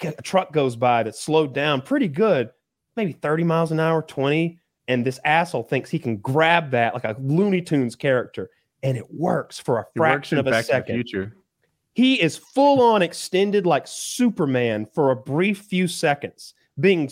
A truck goes by that's slowed down pretty good, maybe 30 miles an hour, 20. And this asshole thinks he can grab that like a Looney Tunes character. And it works for a fraction of a Back second. Future. He is full on extended like Superman for a brief few seconds, being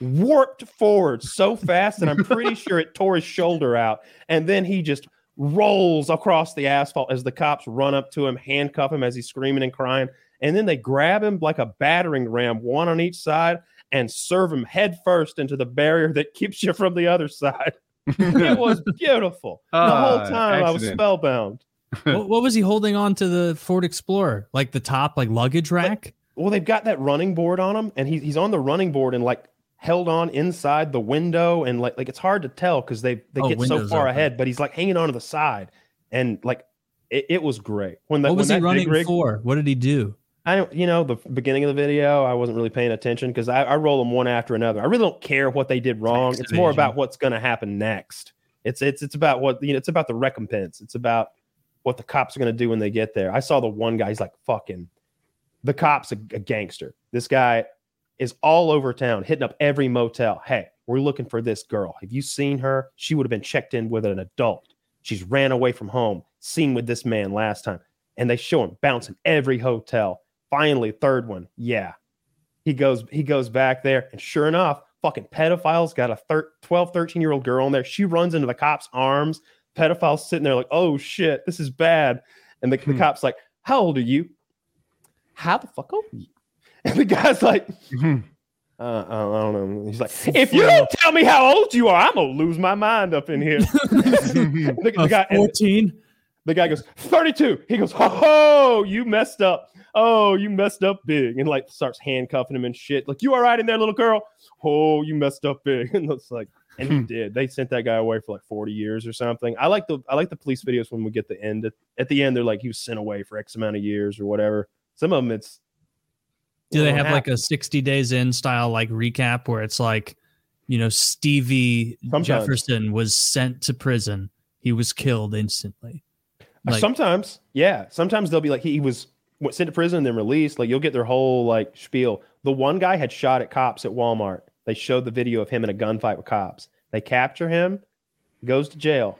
warped forward so fast that I'm pretty [LAUGHS] sure it tore his shoulder out. And then he just rolls across the asphalt as the cops run up to him, handcuff him as he's screaming and crying. And then they grab him like a battering ram, one on each side, and serve him head first into the barrier that keeps you from the other side. [LAUGHS] It was beautiful. the whole Ah, time I was spellbound. [LAUGHS] what, what was he holding on to the Ford Explorer? Like the top, like luggage rack? Well, they've got that running board on him, and he's he's on the running board and like held on inside the window, and like like it's hard to tell because they they Oh, get so far ahead, but he's like hanging on to the side, and like it, it was great when that what was he running rig, for? What did he do? I don't, you know, the beginning of the video, I wasn't really paying attention because I, I roll them one after another. I really don't care what they did wrong. It's more about what's going to happen next. It's it's it's about what you know. It's about the recompense. It's about what the cops are going to do when they get there. I saw the one guy. He's like fucking. The cops a, a gangster. This guy is all over town, hitting up every motel. Hey, we're looking for this girl. Have you seen her? She would have been checked in with an adult. She's ran away from home. Seen with this man last time, and they show him bouncing every hotel. Finally, third one. Yeah. He goes he goes back there and sure enough, fucking pedophiles got a thir- 12, 13 year old girl in there. She runs into the cop's arms. Pedophile's sitting there like, oh shit, this is bad. And the, the Hmm. cop's like, how old are you? How the fuck old are you? [LAUGHS] And the guy's like, Mhm. uh, I don't know. He's like, [LAUGHS] if you don't tell me how old you are, I'm gonna lose my mind up in here. the, [LAUGHS] the guy, and- 14? the guy goes, 32. He goes, ho ho, you messed up. Oh, you messed up big. And like starts handcuffing him and shit. Like, you all right in there, little girl? Oh, you messed up big. And it's like, and he Hmm. did. They sent that guy away for like 40 years or something. I like the I like the police videos when we get the end. At, at the end, they're like, he was sent away for X amount of years or whatever. Some of them it's Do they have what like a 60 days in style like recap where it's like, you know, Stevie Sometimes. Jefferson was sent to prison. He was killed instantly. Uh, like, sometimes, yeah. Sometimes they'll be like, he was sent to prison and then released. Like you'll get their whole like spiel. The one guy had shot at cops at Walmart. They showed the video of him in a gunfight with cops. They capture him, goes to jail.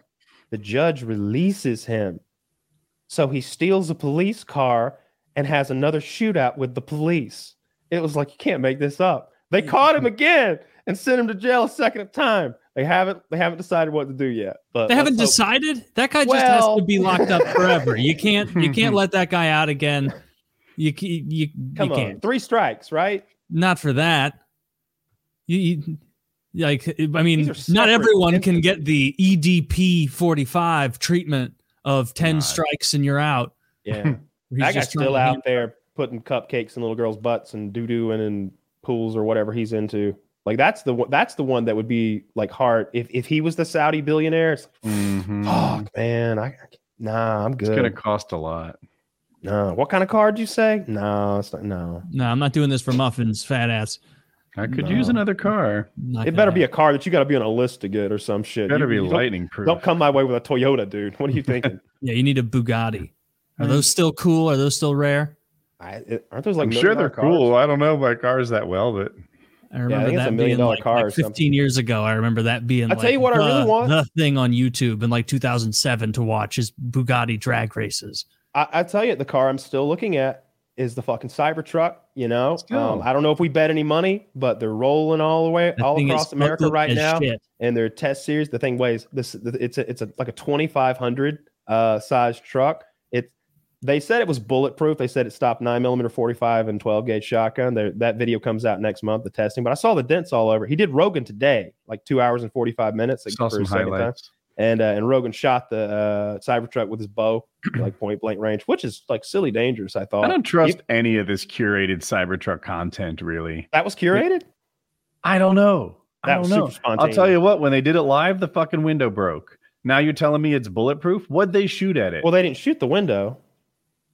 The judge releases him. So he steals a police car and has another shootout with the police. It was like you can't make this up. They caught him again and sent him to jail a second time. They haven't they haven't decided what to do yet. But they haven't hope- decided that guy just has to be locked up forever. You can't you [LAUGHS] can't let that guy out again. You you, you, Come you on, can't. three strikes, right? Not for that. You, you like I mean, not everyone can get the EDP 45 treatment of 10 Right. strikes and you're out. Yeah. [LAUGHS] He's that guy's just still out hand- there putting cupcakes in little girls' butts and doo doo and in pools or whatever he's into. Like that's the one. That's the one that would be like hard if if he was the Saudi billionaire. It's like, Mhm. fuck, man. I, I nah, I'm good. It's gonna cost a lot. No, what kind of card you say? No, it's not. No. No, I'm not doing this for muffins, fat ass. I could use another car. Not It gonna better be a car that you got to be on a list to get or some shit. Better You- be you lightning proof. Don't come my way with a Toyota, dude. What are you thinking? [LAUGHS] Yeah, you need a Bugatti. Are those still cool? Are those still rare? I, aren't those like I'm sure they're cars? cool. I don't know my cars that well, but I remember think it's a that million being like, car like or something. 15 years ago. I remember that being. I'll tell you what I really want. The thing on YouTube in like 2007 to watch is Bugatti drag races. I, I tell you, the car I'm still looking at is the fucking Cybertruck. You know, Still. um, I don't know if we bet any money, but they're rolling all the way That all across America right now. shit. And their test series, the thing weighs this. It's a, it's a like a 2500 uh, size truck. They said it was bulletproof. They said it stopped nine millimeter 45 and 12 gauge shotgun. There, that video comes out next month, the testing. But I saw the dents all over. He did Rogan today, like two hours and 45 minutes. like, saw some highlights. and uh, and Rogan shot the uh, Cybertruck with his bow, [CLEARS THROAT] like point blank range, which is like silly dangerous. I thought I don't trust any of this curated Cybertruck content, really. that was curated. I don't know. I don't was know. I'll tell you what, when they did it live, the fucking window broke. Now you're telling me it's bulletproof? What'd they shoot at it? Well, they didn't shoot the window.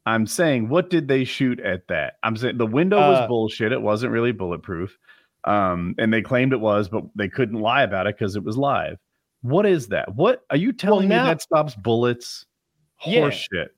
I'm saying, what did they shoot at that? I'm saying the window Uh, was bullshit. It wasn't really bulletproof. Um, and they claimed it was, but they couldn't lie about it because it was live. What is that? What are you telling now- me that stops bullets? Yeah. Horse shit.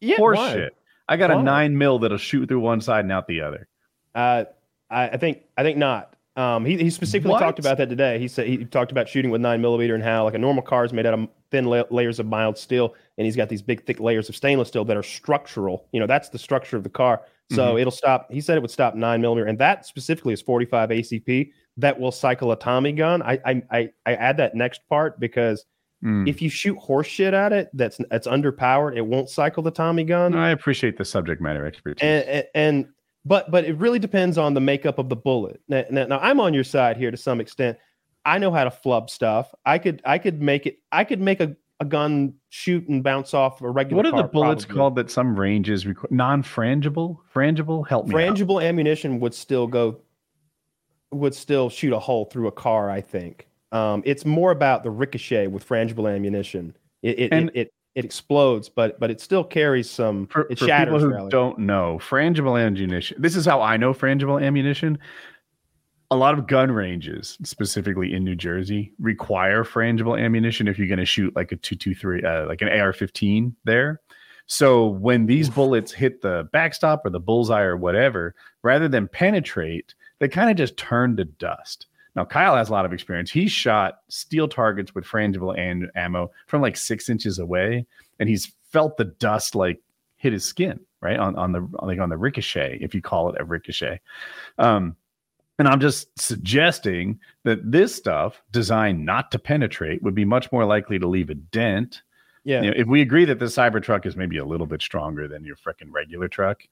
Yeah, Horse why? shit. I got a nine mil that'll shoot through one side and out the other. Uh, I, I think I think not. Um, he, he specifically What? talked about that today. He said he talked about shooting with nine millimeter and how like a normal car is made out of thin la- layers of mild steel, and he's got these big thick layers of stainless steel that are structural. You know, that's the structure of the car. So Mm-hmm. it'll stop. He said it would stop nine millimeter, and that specifically is forty five ACP. That will cycle a Tommy gun. I I I, I add that next part because Mm. if you shoot horse shit at it, that's that's underpowered. It won't cycle the Tommy gun. I appreciate the subject matter expertise. and, and, and but but it really depends on the makeup of the bullet. Now, now, I'm on your side here to some extent. I know how to flub stuff. I could I could make it. I could make a, a gun shoot and bounce off a regular. what are the bullets probably. called that some ranges requ- non-frangible? Frangible? Help me. out. Frangible ammunition would still go. Would still shoot a hole through a car. I think. Um, it's more about the ricochet with frangible ammunition. It it, And- it, it it explodes, but but it still carries some. For, it for shatters. people who don't know, frangible ammunition. This is how I know frangible ammunition. A lot of gun ranges, specifically in New Jersey, require frangible ammunition if you're going to shoot like a two two three, uh, like an AR-15 there. So when these bullets hit the backstop or the bullseye or whatever, rather than penetrate, they kind of just turn to dust. Now Kyle has a lot of experience. He shot steel targets with frangible and ammo from like six inches away, and he's felt the dust like hit his skin, right on on the like on the ricochet, if you call it a ricochet. Um, and I'm just suggesting that this stuff, designed not to penetrate, would be much more likely to leave a dent. Yeah. You know, if we agree that the Cybertruck is maybe a little bit stronger than your freaking regular truck,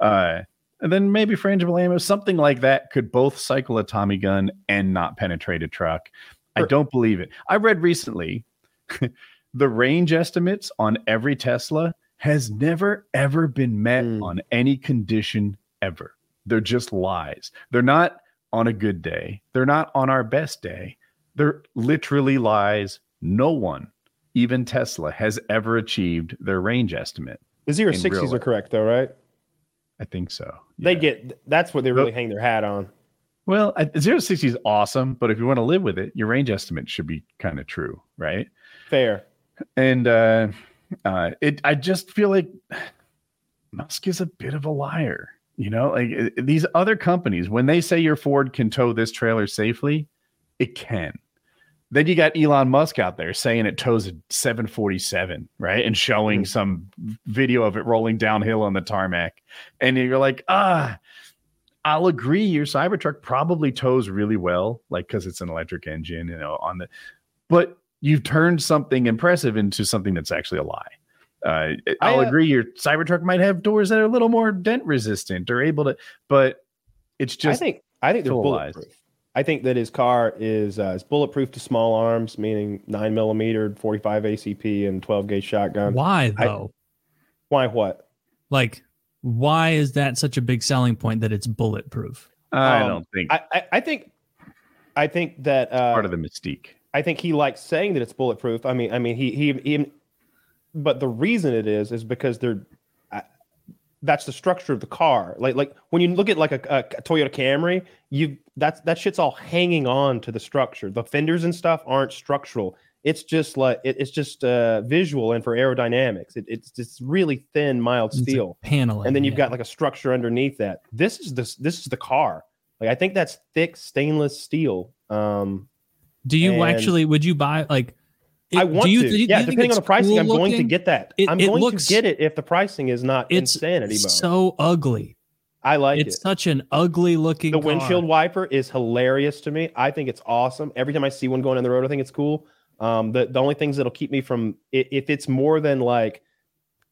uh, and then maybe frangible ammo, something like that, could both cycle a Tommy gun and not penetrate a truck. I don't believe it. I read recently [LAUGHS] the range estimates on every Tesla has never ever been met Mm. on any condition ever. They're just lies. They're not on a good day. They're not on our best day. They're literally lies. No one, even Tesla, has ever achieved their range estimate. The zero sixties are correct though, right? I think so. They get that's what they really hang their hat on. well, zero sixty is awesome, but if you want to live with it, your range estimate should be kind of true, right? Fair. and uh uh it i just feel like musk is a bit of a liar you know like these other companies when they say your ford can tow this trailer safely it can then you got elon musk out there saying it tows a 747 right and showing Mhm. some video of it rolling downhill on the tarmac and you're like ah I'll agree your Cybertruck probably tows really well, like because it's an electric engine, you know, on the but you've turned something impressive into something that's actually a lie. Uh, I'll I, uh, agree your Cybertruck might have doors that are a little more dent resistant or able to, but it's just I think I think they're full of lies. Bulletproof. I think that his car is uh, is bulletproof to small arms, meaning nine millimeter, forty five ACP, and twelve gauge shotgun. Why I- though? Why? What? like, why is that such a big selling point that it's bulletproof? I um, don't think I, I I think I think that uh, part of the mystique. I think he likes saying that it's bulletproof. I mean, I mean, he he he. But the reason it is is because they're that's the structure of the car. Like like when you look at like a, a Toyota Camry, you that's that shit's all hanging on to the structure. The fenders and stuff aren't structural. It's just like it, it's just uh, visual and for aerodynamics. It, it's just really thin, mild It's steel, paneling, and then you've yeah. got like a structure underneath that. This is this this is the car. Like I think that's thick stainless steel. Um, Do you and- actually? Would you buy like? I want you, to. do you- yeah, you depending on the pricing, cool I'm going to get that. It- I'm it going looks- to get it if the pricing is not It's insanity mode. so ugly. I like it's it. It's such an ugly looking. The car. windshield wiper is hilarious to me. I think it's awesome. Every time I see one going on the road, I think it's cool. Um, the the only things that'll keep me from if it's more than like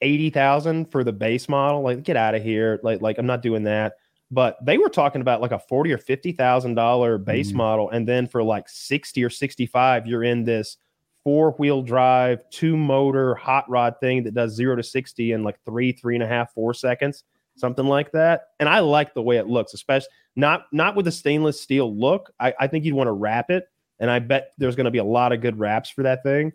eighty thousand for the base model, like get out of here. Like like I'm not doing that. But they were talking about like a forty or fifty thousand dollar base Mhm. model, and then for like sixty or sixty five, you're in this four wheel drive, two motor hot rod thing that does zero to sixty in like three, three and a half, four seconds, something like that. And I like the way it looks, especially not not with the stainless steel look. I, I think you'd want to wrap it, and I bet there's going to be a lot of good wraps for that thing.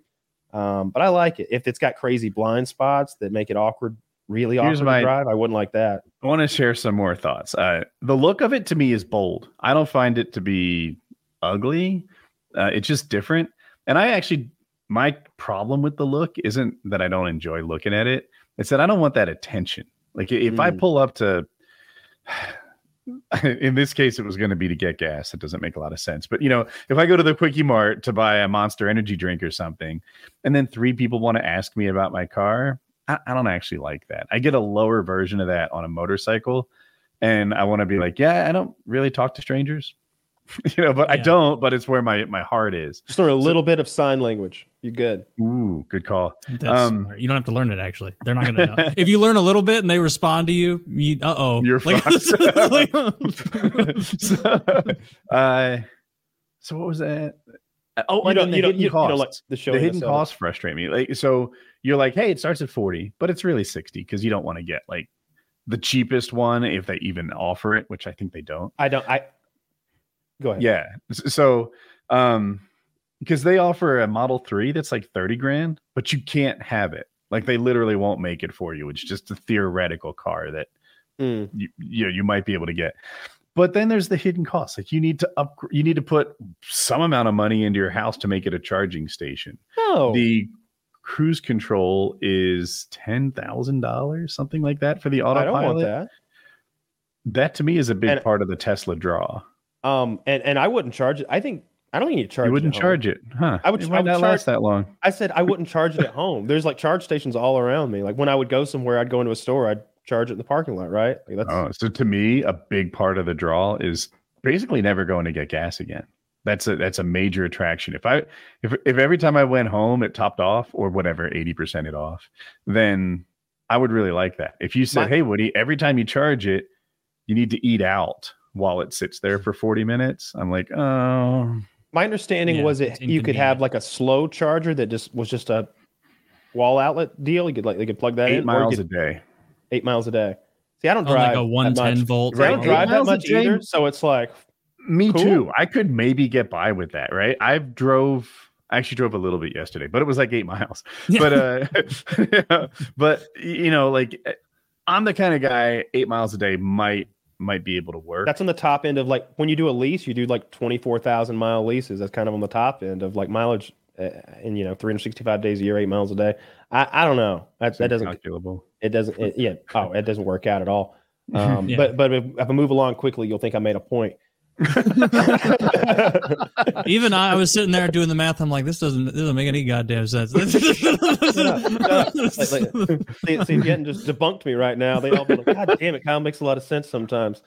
Um, but I like it. If it's got crazy blind spots that make it awkward, really Here's awkward my- to drive, I wouldn't like that. I want to share some more thoughts. Uh, the look of it to me is bold. I don't find it to be ugly. Uh, it's just different. And I actually, my problem with the look isn't that I don't enjoy looking at it. It's that I don't want that attention. Like if I Mm. pull up to, [SIGHS] in this case, it was going to be to get gas. It doesn't make a lot of sense. But you know, if I go to the Quickie Mart to buy a Monster Energy drink or something, and then three people want to ask me about my car, I, I don't actually like that. I get a lower version of that on a motorcycle, and I want to be like, yeah, I don't really talk to strangers, [LAUGHS] you know, but I don't. But it's where my my heart is. Just learn a little bit of sign language. You good? Ooh, good call. That's Um, you don't have to learn it. Actually, they're not going to know. if you learn a little bit and they respond to you, you uh oh, You're [LAUGHS] [LAUGHS] [LAUGHS] so, uh, so what was that? Oh, You and don't, then the you don't, hidden you, you don't like costs. the show. the hidden costs frustrate me. Like, so you're like, hey, it starts at 40, but it's really 60 because you don't want to get like the cheapest one if they even offer it, which I think they don't. I don't. I go ahead. Yeah. So, um, because they offer a Model 3 that's like 30 grand, but you can't have it. Like they literally won't make it for you. It's just a theoretical car that Mm. you you, know, you might be able to get. But then there's the hidden costs. Like you need to up you need to put some amount of money into your house to make it a charging station. No. The cruise control is ten thousand dollars, something like that for the I don't want autopilot. that. That to me is a big And- part of the Tesla draw. Um, and and I wouldn't charge it. I think I don't think you charge. You wouldn't home. charge it, huh? I would- It I might would not charge- last that long. I said I wouldn't charge it at [LAUGHS] home. There's like charge stations all around me. Like when I would go somewhere, I'd go into a store, I'd charge it in the parking lot, right? Like that's Oh, so to me, a big part of the draw is basically never going to get gas again. That's a that's a major attraction. If I if if every time I went home it topped off or whatever, 80% it off, then I would really like that. If you said, My- Hey Woody, every time you charge it, you need to eat out while it sits there mm. for 40 minutes. I'm like, oh my understanding Yeah, was it you could have like a slow charger that just was just a wall outlet deal. You could like they could plug that eight in. or miles could- a day. eight miles a day. See, I don't on drive like a that 110 volt. See, I don't Right, thing. eight drive that much either. So it's like Me Cool. too. I could maybe get by with that, right? I drove I actually drove a little bit yesterday, but it was like eight miles. [LAUGHS] but uh [LAUGHS] but you know like eh, i'm the kind of guy eight miles a day might might be able to work that's on the top end of like when you do a lease, you do like twenty four thousand mile leases. That's kind of on the top end of like mileage. Uh, and you know, three hundred sixty five days a year, eight miles a day. I, I don't know. That, that doesn't calculable it doesn't it, yeah [LAUGHS] oh it doesn't work out at all [LAUGHS] um Yeah. but but if, if i move along quickly you'll think i made a point [LAUGHS] Even I, I was sitting there doing the math. I'm like, this doesn't this doesn't make any goddamn sense. [LAUGHS] Like, like, see, see getting just debunked me right now. They all be like god damn it kyle makes a lot of sense sometimes.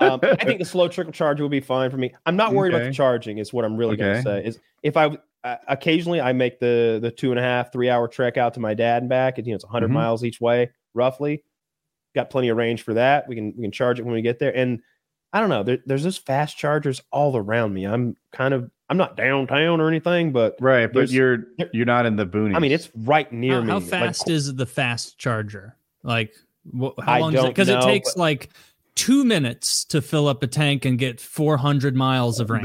Um, i think the slow trickle charger would be fine for me. I'm not worried about the charging is what i'm really going to say is if i uh, occasionally i make the the two and a half three hour trek out to my dad and back and you know it's 100 Mhm. miles each way roughly. Got plenty of range for that. We can we can charge it when we get there. And i don't know there, there's just fast chargers all around me i'm kind of i'm not downtown or anything but right but you're you're not in the boonies i mean it's right near how, me how like, fast is the fast charger? Like, wh- I how long? don't Because it know, takes but- like two minutes to fill up a tank and get 400 miles of range.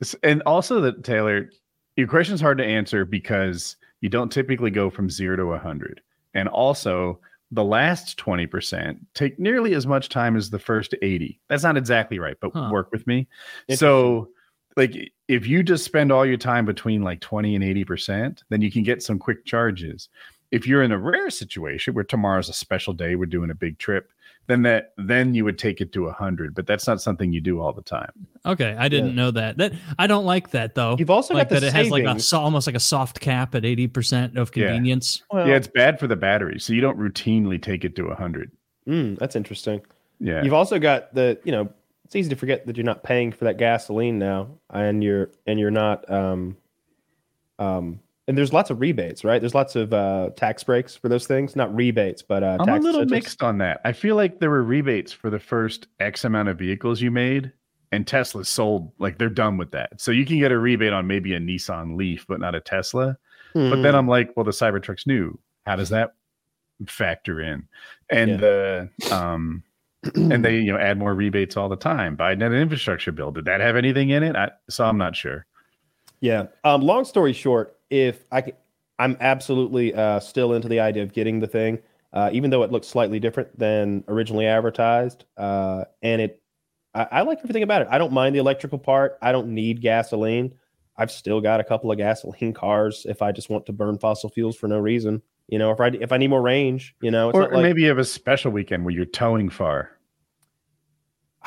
the and also that taylor your question's hard to answer because you don't typically go from zero to 100 and also the last 20% take nearly as much time as the first 80. That's not exactly right, but Huh. work with me. So, like, if you just spend all your time between like 20 and 80%, then you can get some quick charges. If you're in a rare situation where tomorrow's a special day, we're doing a big trip, then that then you would take it to 100, but that's not something you do all the time. Okay, I didn't know that. That I don't like that though. You've also like got the that it has like a so, almost like a soft cap at eighty percent of Yeah. convenience. Well, yeah, it's bad for the battery, so you don't routinely take it to 100. mm, that's interesting. Yeah. You've also got the, you know, it's easy to forget that you're not paying for that gasoline now, and you're and you're not, um, um, and there's lots of rebates, right? There's lots of uh, tax breaks for those things, not rebates, but uh, I'm a little incentives. mixed on that. I feel like there were rebates for the first X amount of vehicles you made, and Tesla sold like they're done with that. So you can get a rebate on maybe a Nissan Leaf, but not a Tesla. But Hmm. then I'm like, well, the Cybertruck's new. How does that factor in? And the um, and they you know add more rebates all the time. Biden had an infrastructure bill. Did that have anything in it? I, so I'm not sure. Yeah. Um, long story short, if I can, I'm absolutely uh, still into the idea of getting the thing, uh, even though it looks slightly different than originally advertised. Uh, and it, I, I like everything about it. I don't mind the electrical part. I don't need gasoline. I've still got a couple of gasoline cars if I just want to burn fossil fuels for no reason. You know, if I if I need more range, you know, it's Or, not or maybe you have a special weekend where you're towing far.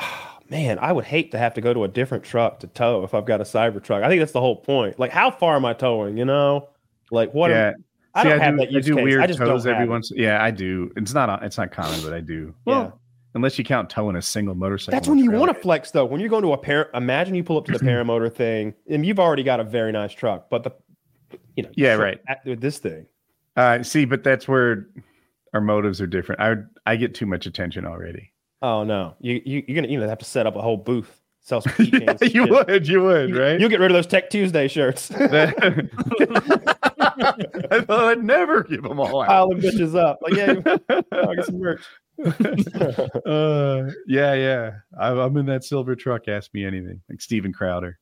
[SIGHS] [SIGHS] [SIGHS] man, I would hate to have to go to a different truck to tow if I've got a cyber truck. I think that's the whole point. Like, how far am I towing? You know, like what? am- yeah. I See, don't have do, that use I do case. weird I just tows every once. Yeah, I do. It's not. It's not common, but I do. Yeah. Well, unless you count towing a single motorcycle. That's when you want to flex, though. When you're going to a pair, imagine you pull up to the [CLEARS THROAT] paramotor thing, and you've already got a very nice truck, but the, you know, Yeah, right. at- with this thing. Uh, see, but that's where our motives are different. I I get too much attention already. Oh no, you, you you're gonna you know have to set up a whole booth, sell some [LAUGHS] keychains. yeah, you shit. would. You would, right? You'll get rid of those Tech Tuesday shirts. [LAUGHS] I thought I'd never give them all out. Pile them bitches up. Like yeah, I'll get [LAUGHS] some merch. uh, yeah, yeah. I'm, I'm in that silver truck. Ask me anything. Like Steven Crowder.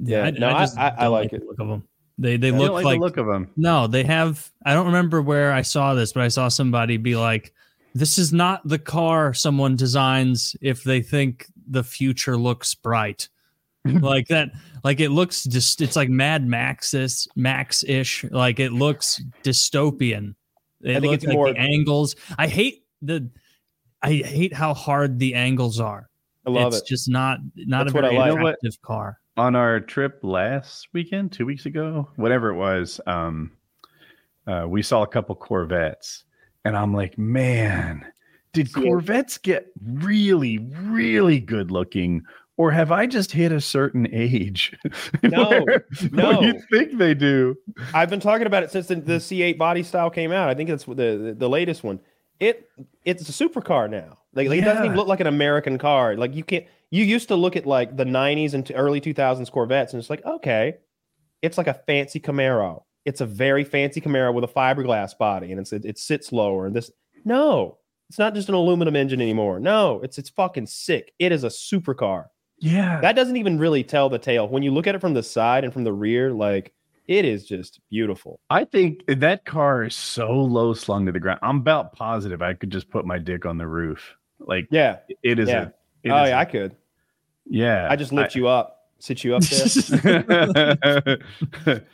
Yeah, no, I- I- I don't like the it. Look of them. They they look like, like, the look of them. no. They have. I don't remember where I saw this, but I saw somebody be like, "This is not the car someone designs if they think the future looks bright." [LAUGHS] like that. Like it looks just. It's like Mad Max Max ish. Like it looks dystopian. It I think looks it's like more- the angles. I hate the. I hate how hard the angles are. I love it's it. just not not That's a what I very like. You know attractive car. on our trip last weekend, two weeks ago, whatever it was, um, uh, we saw a couple Corvettes, and I'm like, man, did Corvettes get really, really good looking, or have I just hit a certain age? [LAUGHS] No, Where- where no. you think they do? I've been talking about it since the, the C8 body style came out. I think that's the the, the latest one. It it's a supercar now. Like, like, it doesn't even look like an American car. Like you can't. You used to look at like the '90s and early 2000s Corvettes, and it's like okay, it's like a fancy Camaro. It's a very fancy Camaro with a fiberglass body, and it's it, it sits lower. And this no, it's not just an aluminum engine anymore. No, it's it's fucking sick. It is a supercar. Yeah, That doesn't even really tell the tale. When you look at it from the side and from the rear, like it is just beautiful. I think that car is so low slung to the ground. I'm about positive I could just put my dick on the roof. Like Yeah. it is Yeah. a. it oh is yeah, a- I could. yeah. I just lift you up, sit you up there.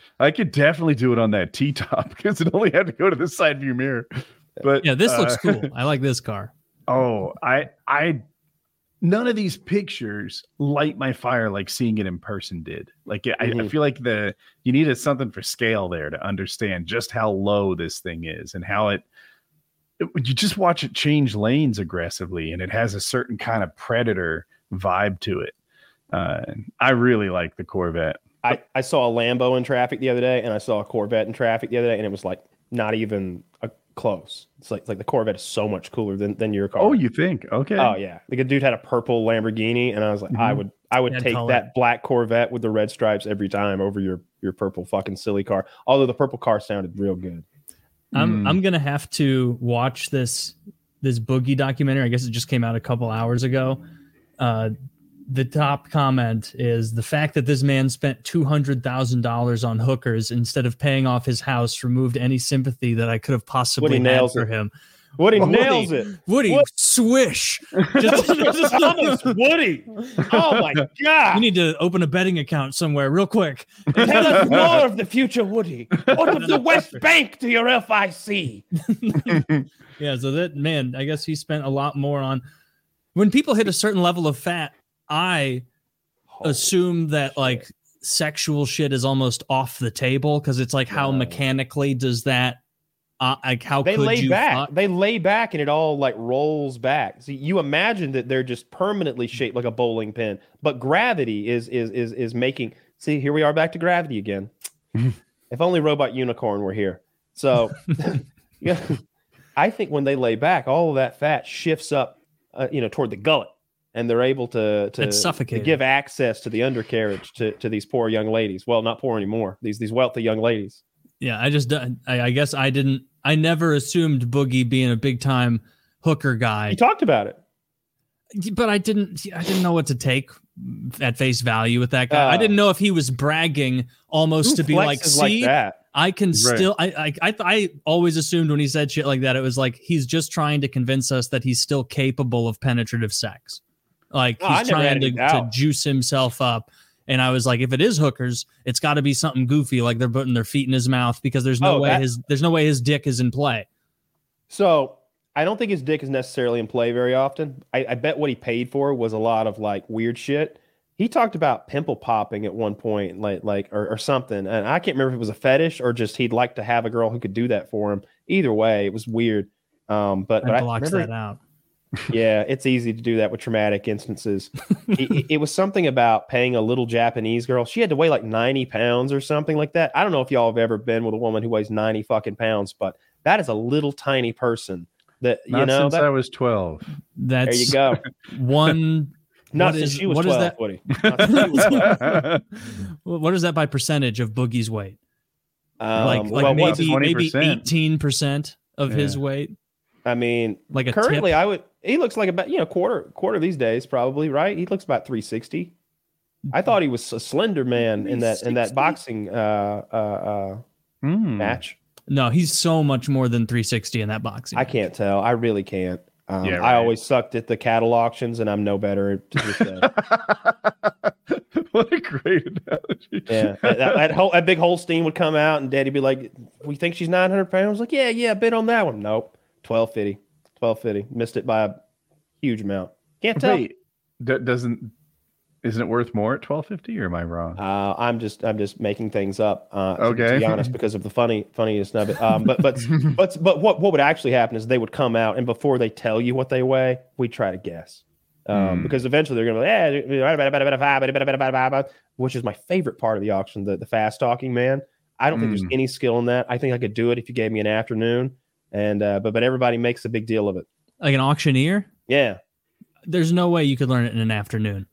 [LAUGHS] I could definitely do it on that T top because [LAUGHS] it only had to go to the side view mirror. But Yeah, this looks uh, cool. [LAUGHS] I like this car. Oh, I I none of these pictures light my fire like seeing it in person did. Like I, I Mhm. feel like the you needed something for scale there to understand just how low this thing is and how it, it you just watch it change lanes aggressively and it has a certain kind of predator vibe to it. Uh, I really like the Corvette. I, I saw a Lambo in traffic the other day, and I saw a Corvette in traffic the other day, and it was like not even a close. It's like it's like the Corvette is so much cooler than, than your car. Oh, you think? Okay. Oh yeah, like a dude had a purple Lamborghini, and I was like, I Mhm. would I would Bad take color. that black Corvette with the red stripes every time over your your purple fucking silly car. Although the purple car sounded real good. I'm Mm. I'm gonna have to watch this this boogie documentary. I guess it just came out a couple hours ago. Uh, the top comment is the fact that this man spent two hundred thousand dollars on hookers instead of paying off his house removed any sympathy that I could have possibly had for it. him. Woody Woody. nails it. Woody, What? swish. [LAUGHS] Just- [LAUGHS] Thomas Woody. Oh my god. you need to open a betting account somewhere real quick. Tell us more of the future Woody. What of the West Bank to your FIC? [LAUGHS] Yeah, so that man, I guess he spent a lot more on when people hit a certain level of fat, I assume that like sexual shit is almost off the table because it's like how mechanically does that uh, like how they lay back. fuck? They lay back and it all like rolls back. See, you imagine that they're just permanently shaped like a bowling pin, but gravity is is is is making. See, here we are back to gravity again. [LAUGHS] if only robot unicorn were here. So, yeah, [LAUGHS] [LAUGHS] I think when they lay back, all of that fat shifts up, uh, you know, toward the gullet, and they're able to to, It's to give access to the undercarriage to to these poor young ladies. Well, not poor anymore. These these wealthy young ladies. Yeah, I just I, I guess I didn't I never assumed Boogie being a big time hooker guy, He talked about it. but I didn't I didn't know what to take at face value with that guy. I Uh, didn't know if he was bragging almost to be like, flexes see, that. I can Right. still I, I I I always assumed when he said shit like that it was like he's just trying to convince us that he's still capable of penetrative sex. Like Oh, he's had trying to, to juice himself up. And I was like, if it is hookers, it's got to be something goofy, like they're putting their feet in his mouth because there's no Oh, way that- his there's no way his dick is in play. So I don't think his dick is necessarily in play very often. I, I bet what he paid for was a lot of like weird shit. He talked about pimple popping at one point, like like or, or something, and I can't remember if it was a fetish or just he'd like to have a girl who could do that for him. Either way, it was weird. Um, but but I I blocks remember, that out. Yeah, it's easy to do that with traumatic instances. it, it- it was something about paying a little Japanese girl. She had to weigh like 90 pounds or something like that. I don't know if y'all have ever been with a woman who weighs 90 fucking pounds, but that is a little tiny person that, you Not know, since that, I was 12. That's there you go. one. [LAUGHS] Not What since is- she was what is 12, that? Woody. [LAUGHS] Not since she was 12. What is that by percentage of Boogie's weight? Um, like like well, maybe maybe eighteen percent of his weight. I mean, Like a currently tip. I would, he looks like about, you know, quarter, quarter these days, probably, right? He looks about 360. I thought he was a slender man in that, in that boxing, uh, uh, uh, Hmm. match. No, he's so much more than 360 in that boxing. I can't tell. I really can't. Um, Yeah, I always sucked at the cattle auctions, and I'm no better to [LAUGHS] what a great analogy. yeah, that, that, that whole that big Holstein would come out, and Daddy'd be like, "We think she's 900 pounds." Like, yeah, yeah, bid on that one. Nope, 1250, 1250. Missed it by a huge amount. Can't tell. Wait, d- doesn't isn't it worth more at 1250 or am I wrong? Uh, I'm just I'm just making things up. Uh, to- to, be honest, because of the funny funniest of it. Um, but but [LAUGHS] but but what what would actually happen is they would come out, and before they tell you what they weigh, we try to guess. Um, Hmm. Because eventually they're going to be like, eh, which is my favorite part of the auction, the, the fast talking man. I don't think Hmm. there's any skill in that. I think I could do it if you gave me an afternoon. And uh, but but everybody makes a big deal of it. like an auctioneer. Yeah. There's no way you could learn it in an afternoon.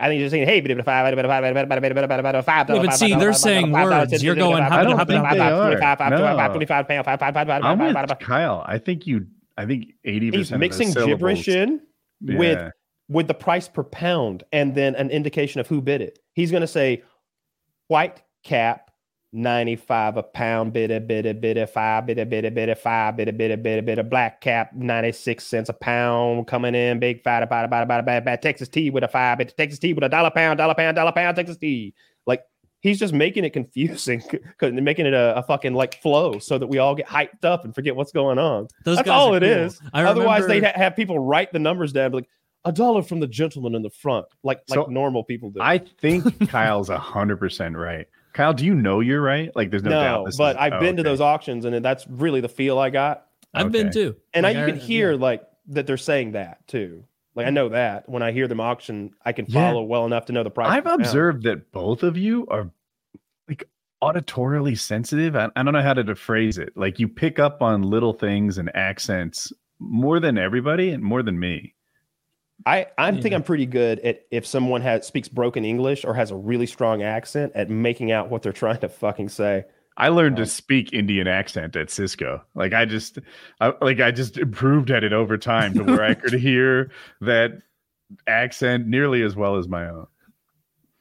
I think you're saying, hey, but five, but five, Yeah, but see, they're saying words. You're going, I don't think they are. No. 25 pound, five, five, five, five, I'm five, with five. Kyle. I think you. I think 80 He's mixing gibberish in with with the price per pound and then an indication of who bid it. He's going to say white cap 95 a pound bidda bidda bidda five bidda bidda bidda five bidda bidda bidda bidda black cap 96 cents a pound coming in big fat bada bada bada bada bada Texas tea with a five bidda Texas tea with a dollar pound dollar pound dollar pound Texas tea like he's just making it confusing [LAUGHS] because they're making it a, a fucking like flow so that we all get hyped up and forget what's going on Those that's all are it cool. is. I Otherwise, remember- they'd ha- have people write the numbers down, like a dollar from the gentleman in the front, like like So, normal people do. I think Kyle's 100% right. Kyle, do you know you're right? Like, there's no, doubt. no, this but is- I've oh, been to those auctions, and that's really the feel I got. I've been too. And Like, I, you can hear like that they're saying that too. Like I know that when I hear them auction, I can Yeah. follow well enough to know the price. I've per pound. observed that both of you are like auditorily sensitive. I, I don't know how to phrase it. Like, you pick up on little things and accents more than everybody and more than me. I I think I'm pretty good at if someone has speaks broken English or has a really strong accent at making out what they're trying to fucking say. I learned Um, to speak Indian accent at Cisco. Like I just, I, like I just improved at it over time to where I could [LAUGHS] hear that accent nearly as well as my own.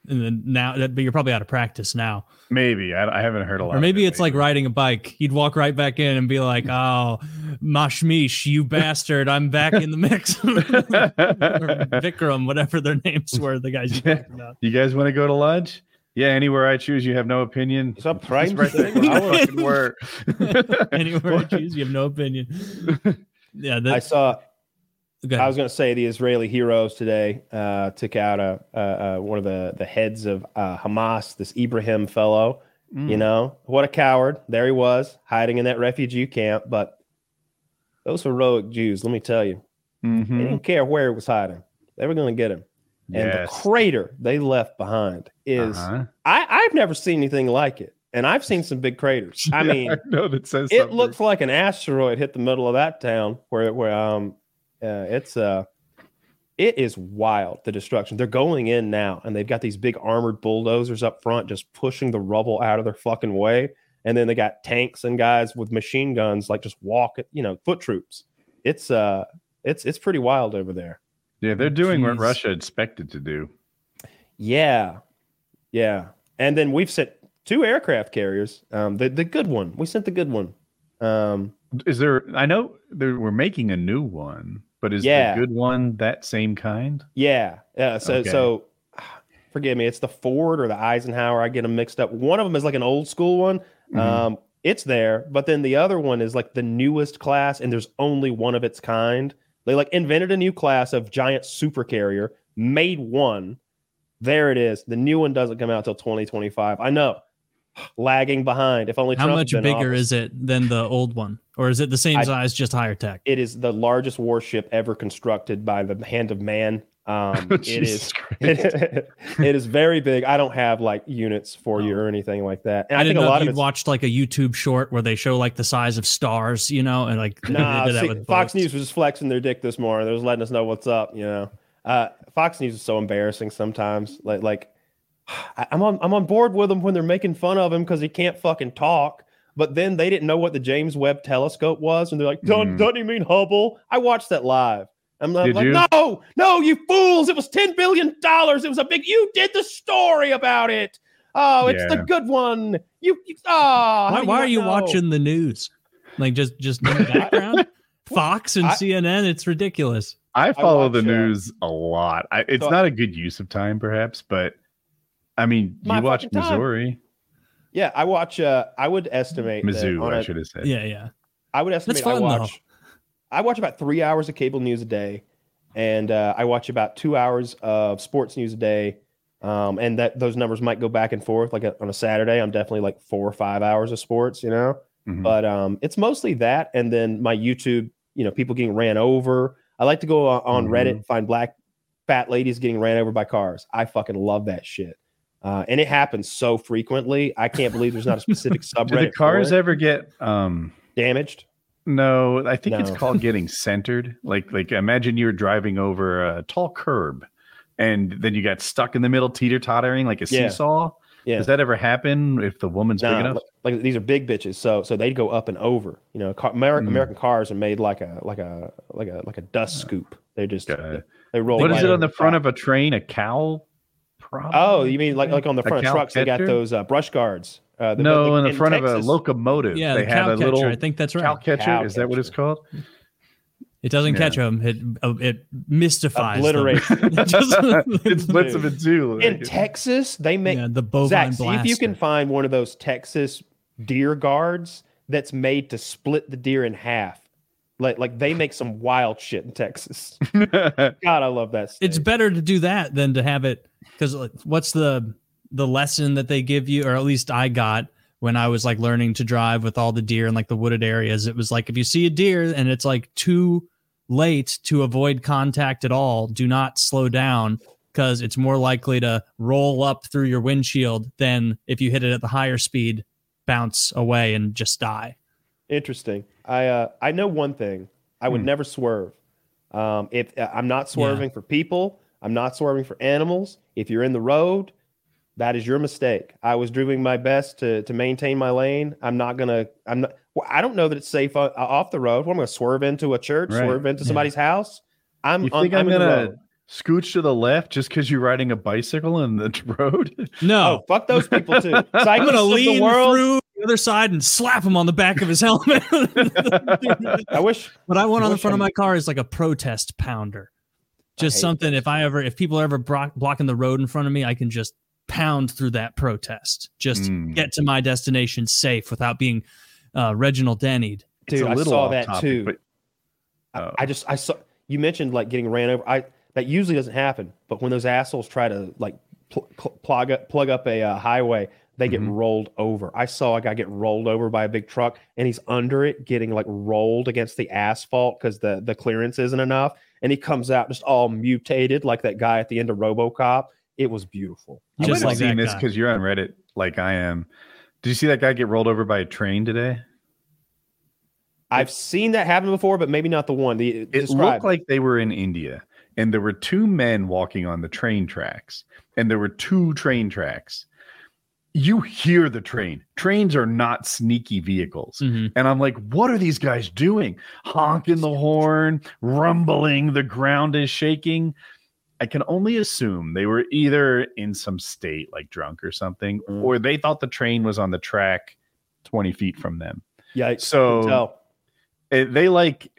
And then now, that, but you're probably out of practice now. Maybe I, I haven't heard a lot. Or of maybe it it's like riding a bike. You'd walk right back in and be like, [LAUGHS] "Oh, Mashmish, you bastard, I'm back in the mix. [LAUGHS] [LAUGHS] or Vikram, whatever their names were, the guys you about. you guys want to go to lunch? Yeah, anywhere I choose, you have no opinion. It's a It's prime right there where I fucking work. Anywhere I choose, you have no opinion. Yeah, that, I saw go ahead. I was going to say the Israeli heroes today uh, took out a, uh, uh, one of the, the heads of uh, Hamas, this Ibrahim fellow. Mm. You know, what a coward. There he was, hiding in that refugee camp. But those heroic Jews, let me tell you, they Mhm. didn't care where he was hiding. They were going to get him. And Yes. the crater they left behind is, Uh-huh. I, I've never seen anything like it. And I've seen some big craters. [LAUGHS] I mean, I know that says it something. looks like an asteroid hit the middle of that town where where um uh, it's uh it is wild the destruction. They're going in now and they've got these big armored bulldozers up front just pushing the rubble out of their fucking way. And then they got tanks and guys with machine guns like just walk you know foot troops. It's uh it's it's pretty wild over there. Yeah, they're doing what Russia expected to do. yeah. Yeah. And then we've sent two aircraft carriers um the, the good one. We sent the good one. Um Is there? I know they we're making a new one, but is Yeah. the good one that same kind? Yeah. Yeah. So Okay. so [SIGHS] forgive me, it's the Ford or the Eisenhower. I get them mixed up. One of them is like an old school one. Mhm. Um, it's there, but then the other one is like the newest class, and there's only one of its kind. They like invented a new class of giant super carrier, made one. There it is. The new one doesn't come out till 2025. I know. Lagging behind. If only How much bigger is it than the old one? Or is it the same I- size, just higher tech? it is the largest warship ever constructed by the hand of man. Um, [LAUGHS] it Jesus is [LAUGHS] Christ. it is very big. I don't have like units for you or anything like that. And I, I, think didn't a know lot if of you'd watched like a YouTube short where they show like the size of stars, you know, and like [LAUGHS] nah. see, Fox. News was just flexing their dick this morning. They was letting us know what's up. You know, uh, Fox News is so embarrassing sometimes. Like like I'm on I'm on board with them when they're making fun of him because he can't fucking talk. But then they didn't know what the James Webb Telescope was, and they're like, "Doesn't Mm. doesn't he mean Hubble?" I watched that live. I'm like, Did like, you? no, no, you fools! It was ten billion dollars. It was a big. You did the story about it. Oh, it's the good one. You, you oh, Why, why are you know? watching the news? Like just just in the [LAUGHS] background? [LAUGHS] Fox and I- CNN, it's ridiculous. I follow the watch, uh, news a lot. I, it's so- not a good use of time, perhaps, but I mean, My you watch fucking time. Missouri, Yeah, I watch. Uh, I would estimate that Mizzou, on should have said. Yeah, yeah. I would estimate fun, I though. watch. I watch about three hours of cable news a day, and uh, I watch about two hours of sports news a day. Um, and that those numbers might go back and forth. Like a, on a Saturday, I'm definitely like four or five hours of sports. You know, Mhm. but um, it's mostly that, and then my YouTube. You know, people getting ran over. I like to go on, on Mhm. Reddit find black fat ladies getting ran over by cars. I fucking love that shit. Uh, and it happens so frequently. I can't believe there's not a specific [LAUGHS] subreddit. Do cars ever get um damaged? no, I think it's called getting centered. Like like imagine you're driving over a tall curb and then you got stuck in the middle teeter tottering like a Yeah. seesaw. Yeah. Does that ever happen if the woman's big enough? Like, these are big bitches, so so they'd go up and over. You know, car, American, Mm. American cars are made like a like a like a like a dust scoop. They just they roll. What is right it on the front top. of a train? A cow? Probably? Oh, you mean like like on the front cow trucks? They got those uh, brush guards. Uh, the- No, like in the front of a locomotive. Yeah, they the have a catcher. little I think that's right. cow catcher. Cow is that what it's called? It doesn't Yeah. catch them. It uh, it mystifies Obliterate. [LAUGHS] them. It [LAUGHS] just- it [LAUGHS] splits them in two. in Texas. They make yeah, the bovine Zach. See if you can find one of those Texas deer guards that's made to split the deer in half. Like like they make some wild shit in Texas. God, I love that. it's better to do that than to have it because what's the the lesson that they give you or at least i got when i was like learning to drive with all the deer in like the wooded areas it was like if you see a deer and it's like too late to avoid contact at all do not slow down because it's more likely to roll up through your windshield than if you hit it at the higher speed bounce away and just die Interesting. I uh, I know one thing. I would Hmm. never swerve. Um, if uh, I'm not swerving for people, I'm not swerving for animals. If you're in the road, that is your mistake. I was doing my best to to maintain my lane. I'm not gonna. I'm not. Well, I don't know that it's safe o- off the road. What, I'm gonna swerve into a church, Right. swerve into Yeah. somebody's house. I'm. You on- think I'm, in the gonna scooch to the left just because you're riding a bicycle in the [LAUGHS] road? no Oh, fuck those people too. [LAUGHS] i'm Cyclists gonna of lean the world. through the other side and slap him on the back of his helmet. [LAUGHS] I wish what I want I on the wish front of my car is like a protest pounder. Just hate something. If I ever, if people are ever block, blocking the road in front of me, I can just pound through that protest. Just Mm. get to my destination safe without being uh, Reginald Dennied. It's Dude, a I little saw that topic, too. but I- Oh. I just I saw you mentioned like getting ran over. I that usually doesn't happen, but when those assholes try to like pl- pl- plug up plug up a uh, highway, they get Mhm. rolled over. I saw a guy get rolled over by a big truck, and he's under it, getting like rolled against the asphalt because the the clearance isn't enough, and he comes out just all mutated like that guy at the end of RoboCop. It was beautiful. you Just might like have seen this because you're on Reddit like I am. Did you see that guy get rolled over by a train today? I've seen that happen before, but maybe not the one. The It describe. looked like they were in India, and there were two men walking on the train tracks, and there were two train tracks. You hear the train. Trains are not sneaky vehicles. Mhm. And I'm like, what are these guys doing? Honking the horn, rumbling, the ground is shaking. I can only assume they were either in some state, like drunk or something, Mm. or they thought the train was on the track 20 feet from them. yeah, So it, they like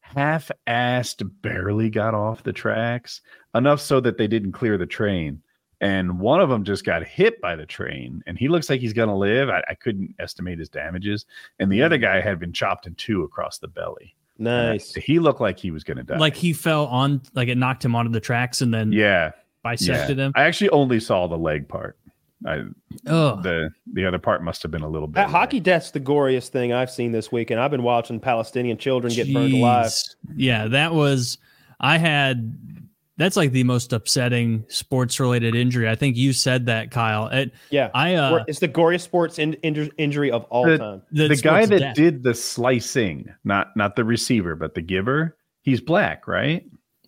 half-assed barely got off the tracks enough so that they didn't clear the train and one of them just got hit by the train and he looks like he's gonna live i, I couldn't estimate his damages and the other mm. guy had been chopped in two across the belly And I- Nice. he looked like he was gonna die Like he fell on, like it knocked him onto the tracks and then yeah bisected yeah him. i actually only saw the leg part I, Oh, the the other part must have been a little bit That hockey death's the goriest thing I've seen this week, and I've been watching Palestinian children get burned alive. Yeah, that was. I had. That's like the most upsetting sports related injury. I think you said that, Kyle. It, Yeah, I uh, it's the goriest sports in, inju- injury of all The- time. the, the guy that death. did the slicing not not the receiver but the giver he's black right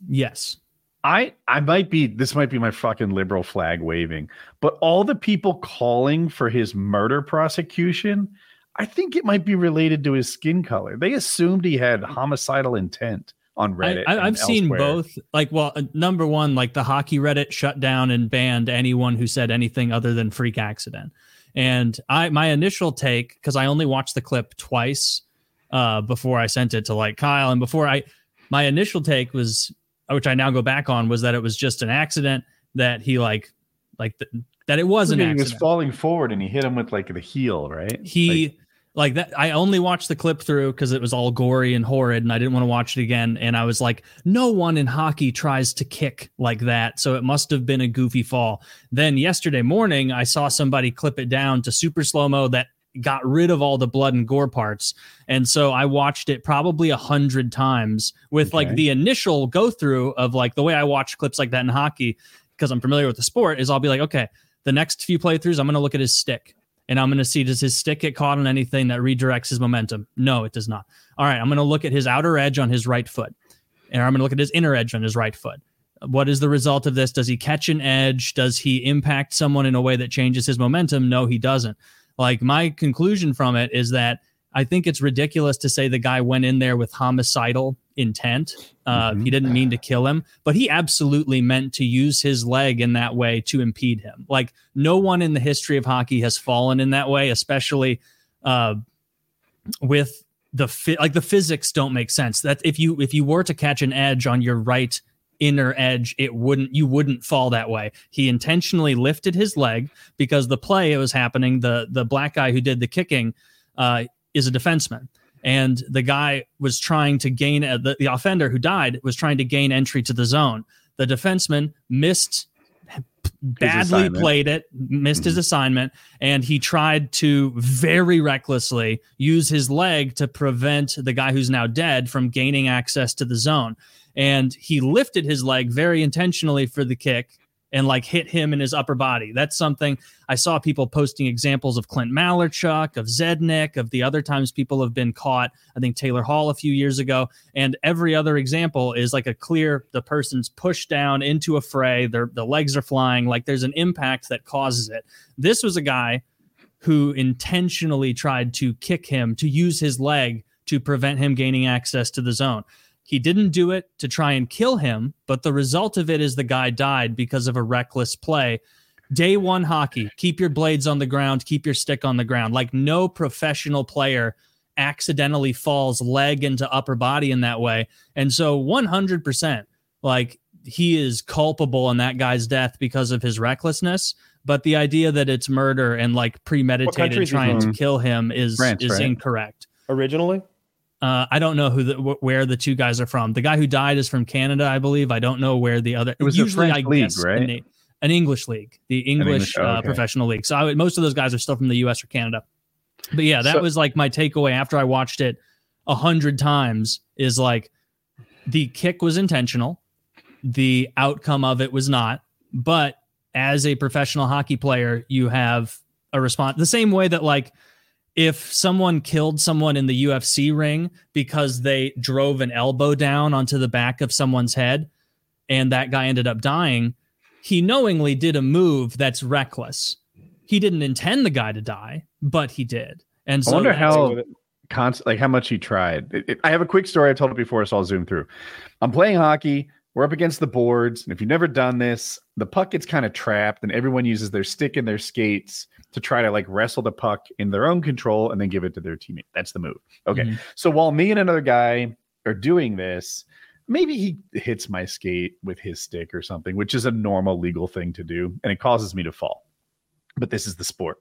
Yes. I I might be this might be my fucking liberal flag waving, but all the people calling for his murder prosecution, I think it might be related to his skin color. They assumed he had homicidal intent on Reddit. I, and I've seen elsewhere. both. Like, well, uh, number one, like the hockey Reddit shut down and banned anyone who said anything other than freak accident. And I, my initial take, because I only watched the clip twice uh, before I sent it to like Kyle, and before I, my initial take was, which I now go back on, was that it was just an accident that he like, like th- that it was Look an at- he was falling forward and he hit him with like the heel, right? he Like, like, that i only watched the clip through because it was all gory and horrid and i didn't want to watch it again and i was like no one in hockey tries to kick like that so it must have been a goofy fall. Then yesterday morning i saw somebody clip it down to super slow mo that got rid of all the blood and gore parts and so i watched it probably a hundred times with like the initial go through of like the way i watch clips like that in hockey because i'm familiar with the sport is i'll be like okay the next few playthroughs i'm going to look at his stick and I'm going to see does his stick get caught on anything that redirects his momentum? No, it does not. All right, I'm going to look at his outer edge on his right foot, and I'm going to look at his inner edge on his right foot. What is the result of this? Does he catch an edge? Does he impact someone in a way that changes his momentum? No, he doesn't. Like my conclusion from it is that I think it's ridiculous to say the guy went in there with homicidal intent. Uh, Mhm. He didn't mean to kill him, but he absolutely meant to use his leg in that way to impede him. Like no one in the history of hockey has fallen in that way, especially uh, with the fi- like the physics don't make sense. That if you if you were to catch an edge on your right inner edge, it wouldn't you wouldn't fall that way. He intentionally lifted his leg because the play it was happening. The the black guy who did the kicking uh, is a defenseman. And the guy was trying to gain uh, the, the offender who died was trying to gain entry to the zone. The defenseman missed badly played it, missed his assignment, and he tried to very recklessly use his leg to prevent the guy who's now dead from gaining access to the zone. And he lifted his leg very intentionally for the kick and like hit him in his upper body. That's something I saw people posting examples of Clint Malarchuk, of Zednik, of the other times people have been caught. I think Taylor Hall a few years ago. And every other example is like a clear the person's pushed down into a fray, their the legs are flying, like there's an impact that causes it. This was a guy who intentionally tried to kick him to use his leg to prevent him gaining access to the zone. He didn't do it to try and kill him, but the result of it is the guy died because of a reckless play. day one hockey, keep your blades on the ground, keep your stick on the ground. Like no professional player accidentally falls leg into upper body in that way. And so 100%, like he is culpable in that guy's death because of his recklessness. But the idea that it's murder and like premeditated is he trying to kill him is France, is right? incorrect. Originally, Uh, I don't know who the, wh- where the two guys are from. The guy who died is from Canada, I believe. I don't know where the other. It was usually French I league, guess right? An, an English league, the English, English- oh, uh, professional league. So I would, most of those guys are still from the U.S. or Canada. But yeah, that So- was like my takeaway after I watched it a hundred times. Is like the kick was intentional, the outcome of it was not. But as a professional hockey player, you have a response the same way that like if someone killed someone in the UFC ring because they drove an elbow down onto the back of someone's head and that guy ended up dying, he knowingly did a move that's reckless. He didn't intend the guy to die, but he did. And I so wonder how with it. const- like how much he tried. It- it- I have a quick story. I've told it before, so I'll zoom through. I'm playing hockey. We're up against the boards, and if you've never done this, the puck gets kind of trapped, and everyone uses their stick and their skates to try to like wrestle the puck in their own control and then give it to their teammate. That's the move. Okay. Mhm. So while me and another guy are doing this, maybe he hits my skate with his stick or something, which is a normal legal thing to do, and it causes me to fall. But this is the sport.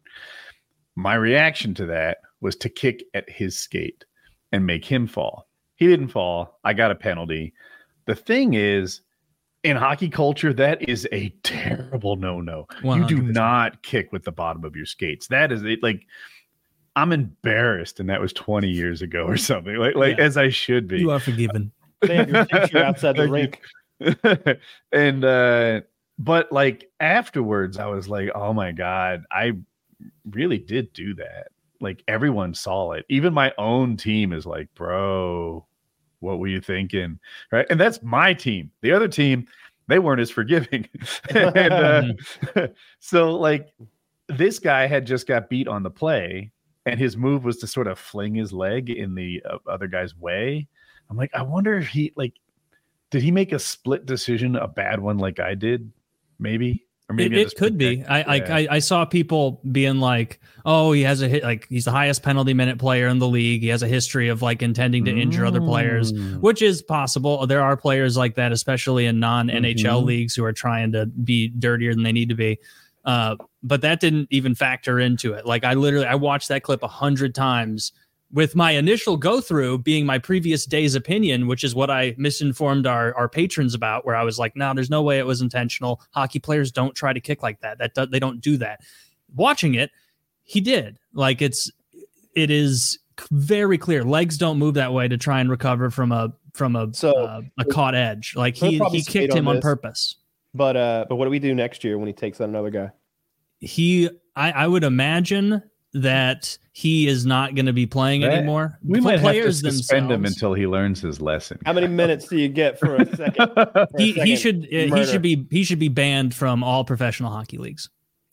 My reaction to that was to kick at his skate and make him fall. He didn't fall. I got a penalty. The thing is, in hockey culture, that is a terrible no no. You do not kick with the bottom of your skates. That is it. Like, I'm embarrassed, and that was 20 years ago or something. Like, like Yeah. as I should be. You are forgiven. They have your picture [LAUGHS] outside the Thank rink. [LAUGHS] and uh but like afterwards i was like oh my god i really did do that like everyone saw it even my own team is like bro what were you thinking? Right? And that's my team. The other team they weren't as forgiving. [LAUGHS] And uh, [LAUGHS] [LAUGHS] so like this guy had just got beat on the play and his move was to sort of fling his leg in the uh, other guy's way. I'm like i wonder if he like did he make a split decision a bad one like i did maybe or It, maybe I it could be. I like yeah. I, I saw people being like, "Oh, he has a hit. Like he's the highest penalty minute player in the league. He has a history of like intending to injure other players, Mm. which is possible. There are players like that, especially in non NHL Mhm. leagues, who are trying to be dirtier than they need to be. Uh, but that didn't even factor into it. Like I literally, I watched that clip a hundred times with my initial go through being my previous day's opinion, which is what I misinformed our, our patrons about, where I was like, no, there's no way it was intentional. Hockey players don't try to kick like that. That do, they don't do that. Watching it, he did. Like it's it is very clear. Legs don't move that way to try and recover from a from a So- uh, a caught edge. Like he he kicked on him on purpose. But uh, but what do we do next year when he takes out another guy? He I, I would imagine that he is not going to be playing That- anymore. we The might players have to suspend him until he learns his lesson How many minutes do you get for a [LAUGHS] second? for a he, he should uh, he should be he should be banned from all professional hockey leagues.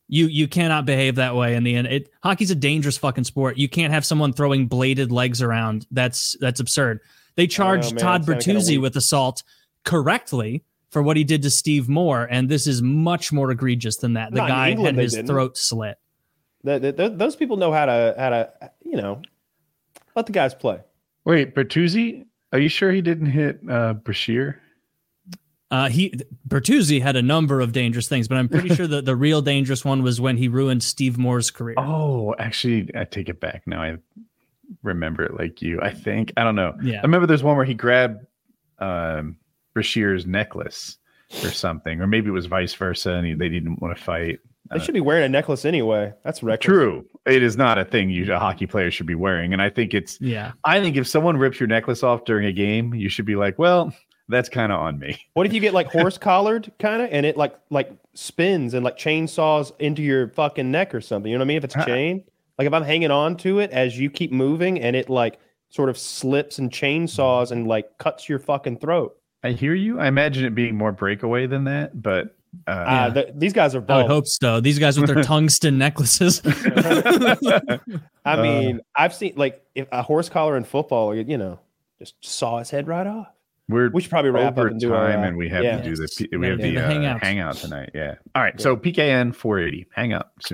You you cannot behave that way in the end. It hockey's a dangerous fucking sport. You can't have someone throwing bladed legs around. That's that's absurd. They charged man. Todd It sounded kinda Bertuzzi with assault correctly for what he did to Steve Moore, and this is much more egregious than that. The Not guy England, had his didn't. throat slit. The- the- the- those people know how to how to you know let the guys play. wait bertuzzi are you sure he didn't hit uh brashear Uh, he Bertuzzi had a number of dangerous things, but I'm pretty [LAUGHS] sure that the real dangerous one was when he ruined Steve Moore's career. oh actually i take it back now i remember it like you i think i don't know Yeah. I remember there's one where he grabbed um, Bashir's necklace or something, or maybe it was vice versa, and he, they didn't want to fight. They should be wearing a necklace anyway. That's reckless. True, it is not a thing you a hockey player should be wearing, and I think it's. Yeah. I think if someone rips your necklace off during a game, you should be like, "Well, that's kind of on me." [LAUGHS] What if you get like horse collared kind of and it like like spins and like chainsaws into your fucking neck or something? You know what I mean? If it's Uh, [LAUGHS] chain, like if I'm hanging on to it as you keep moving and it like sort of slips and chainsaws and like cuts your fucking throat. I hear you. I imagine it being more breakaway than that, but uh, Uh, Yeah. th- these guys are both I would hope so. These guys with their [LAUGHS] tungsten necklaces. [LAUGHS] I Uh, mean, I've seen like if a horse collar in football, you know, just saw his head right off. We're We should probably wrap over up and do time, our. uh, and we have yeah. to do the we have do the, the uh, hangout. hangout tonight. Yeah. All right. So PKN 480 hangout soon.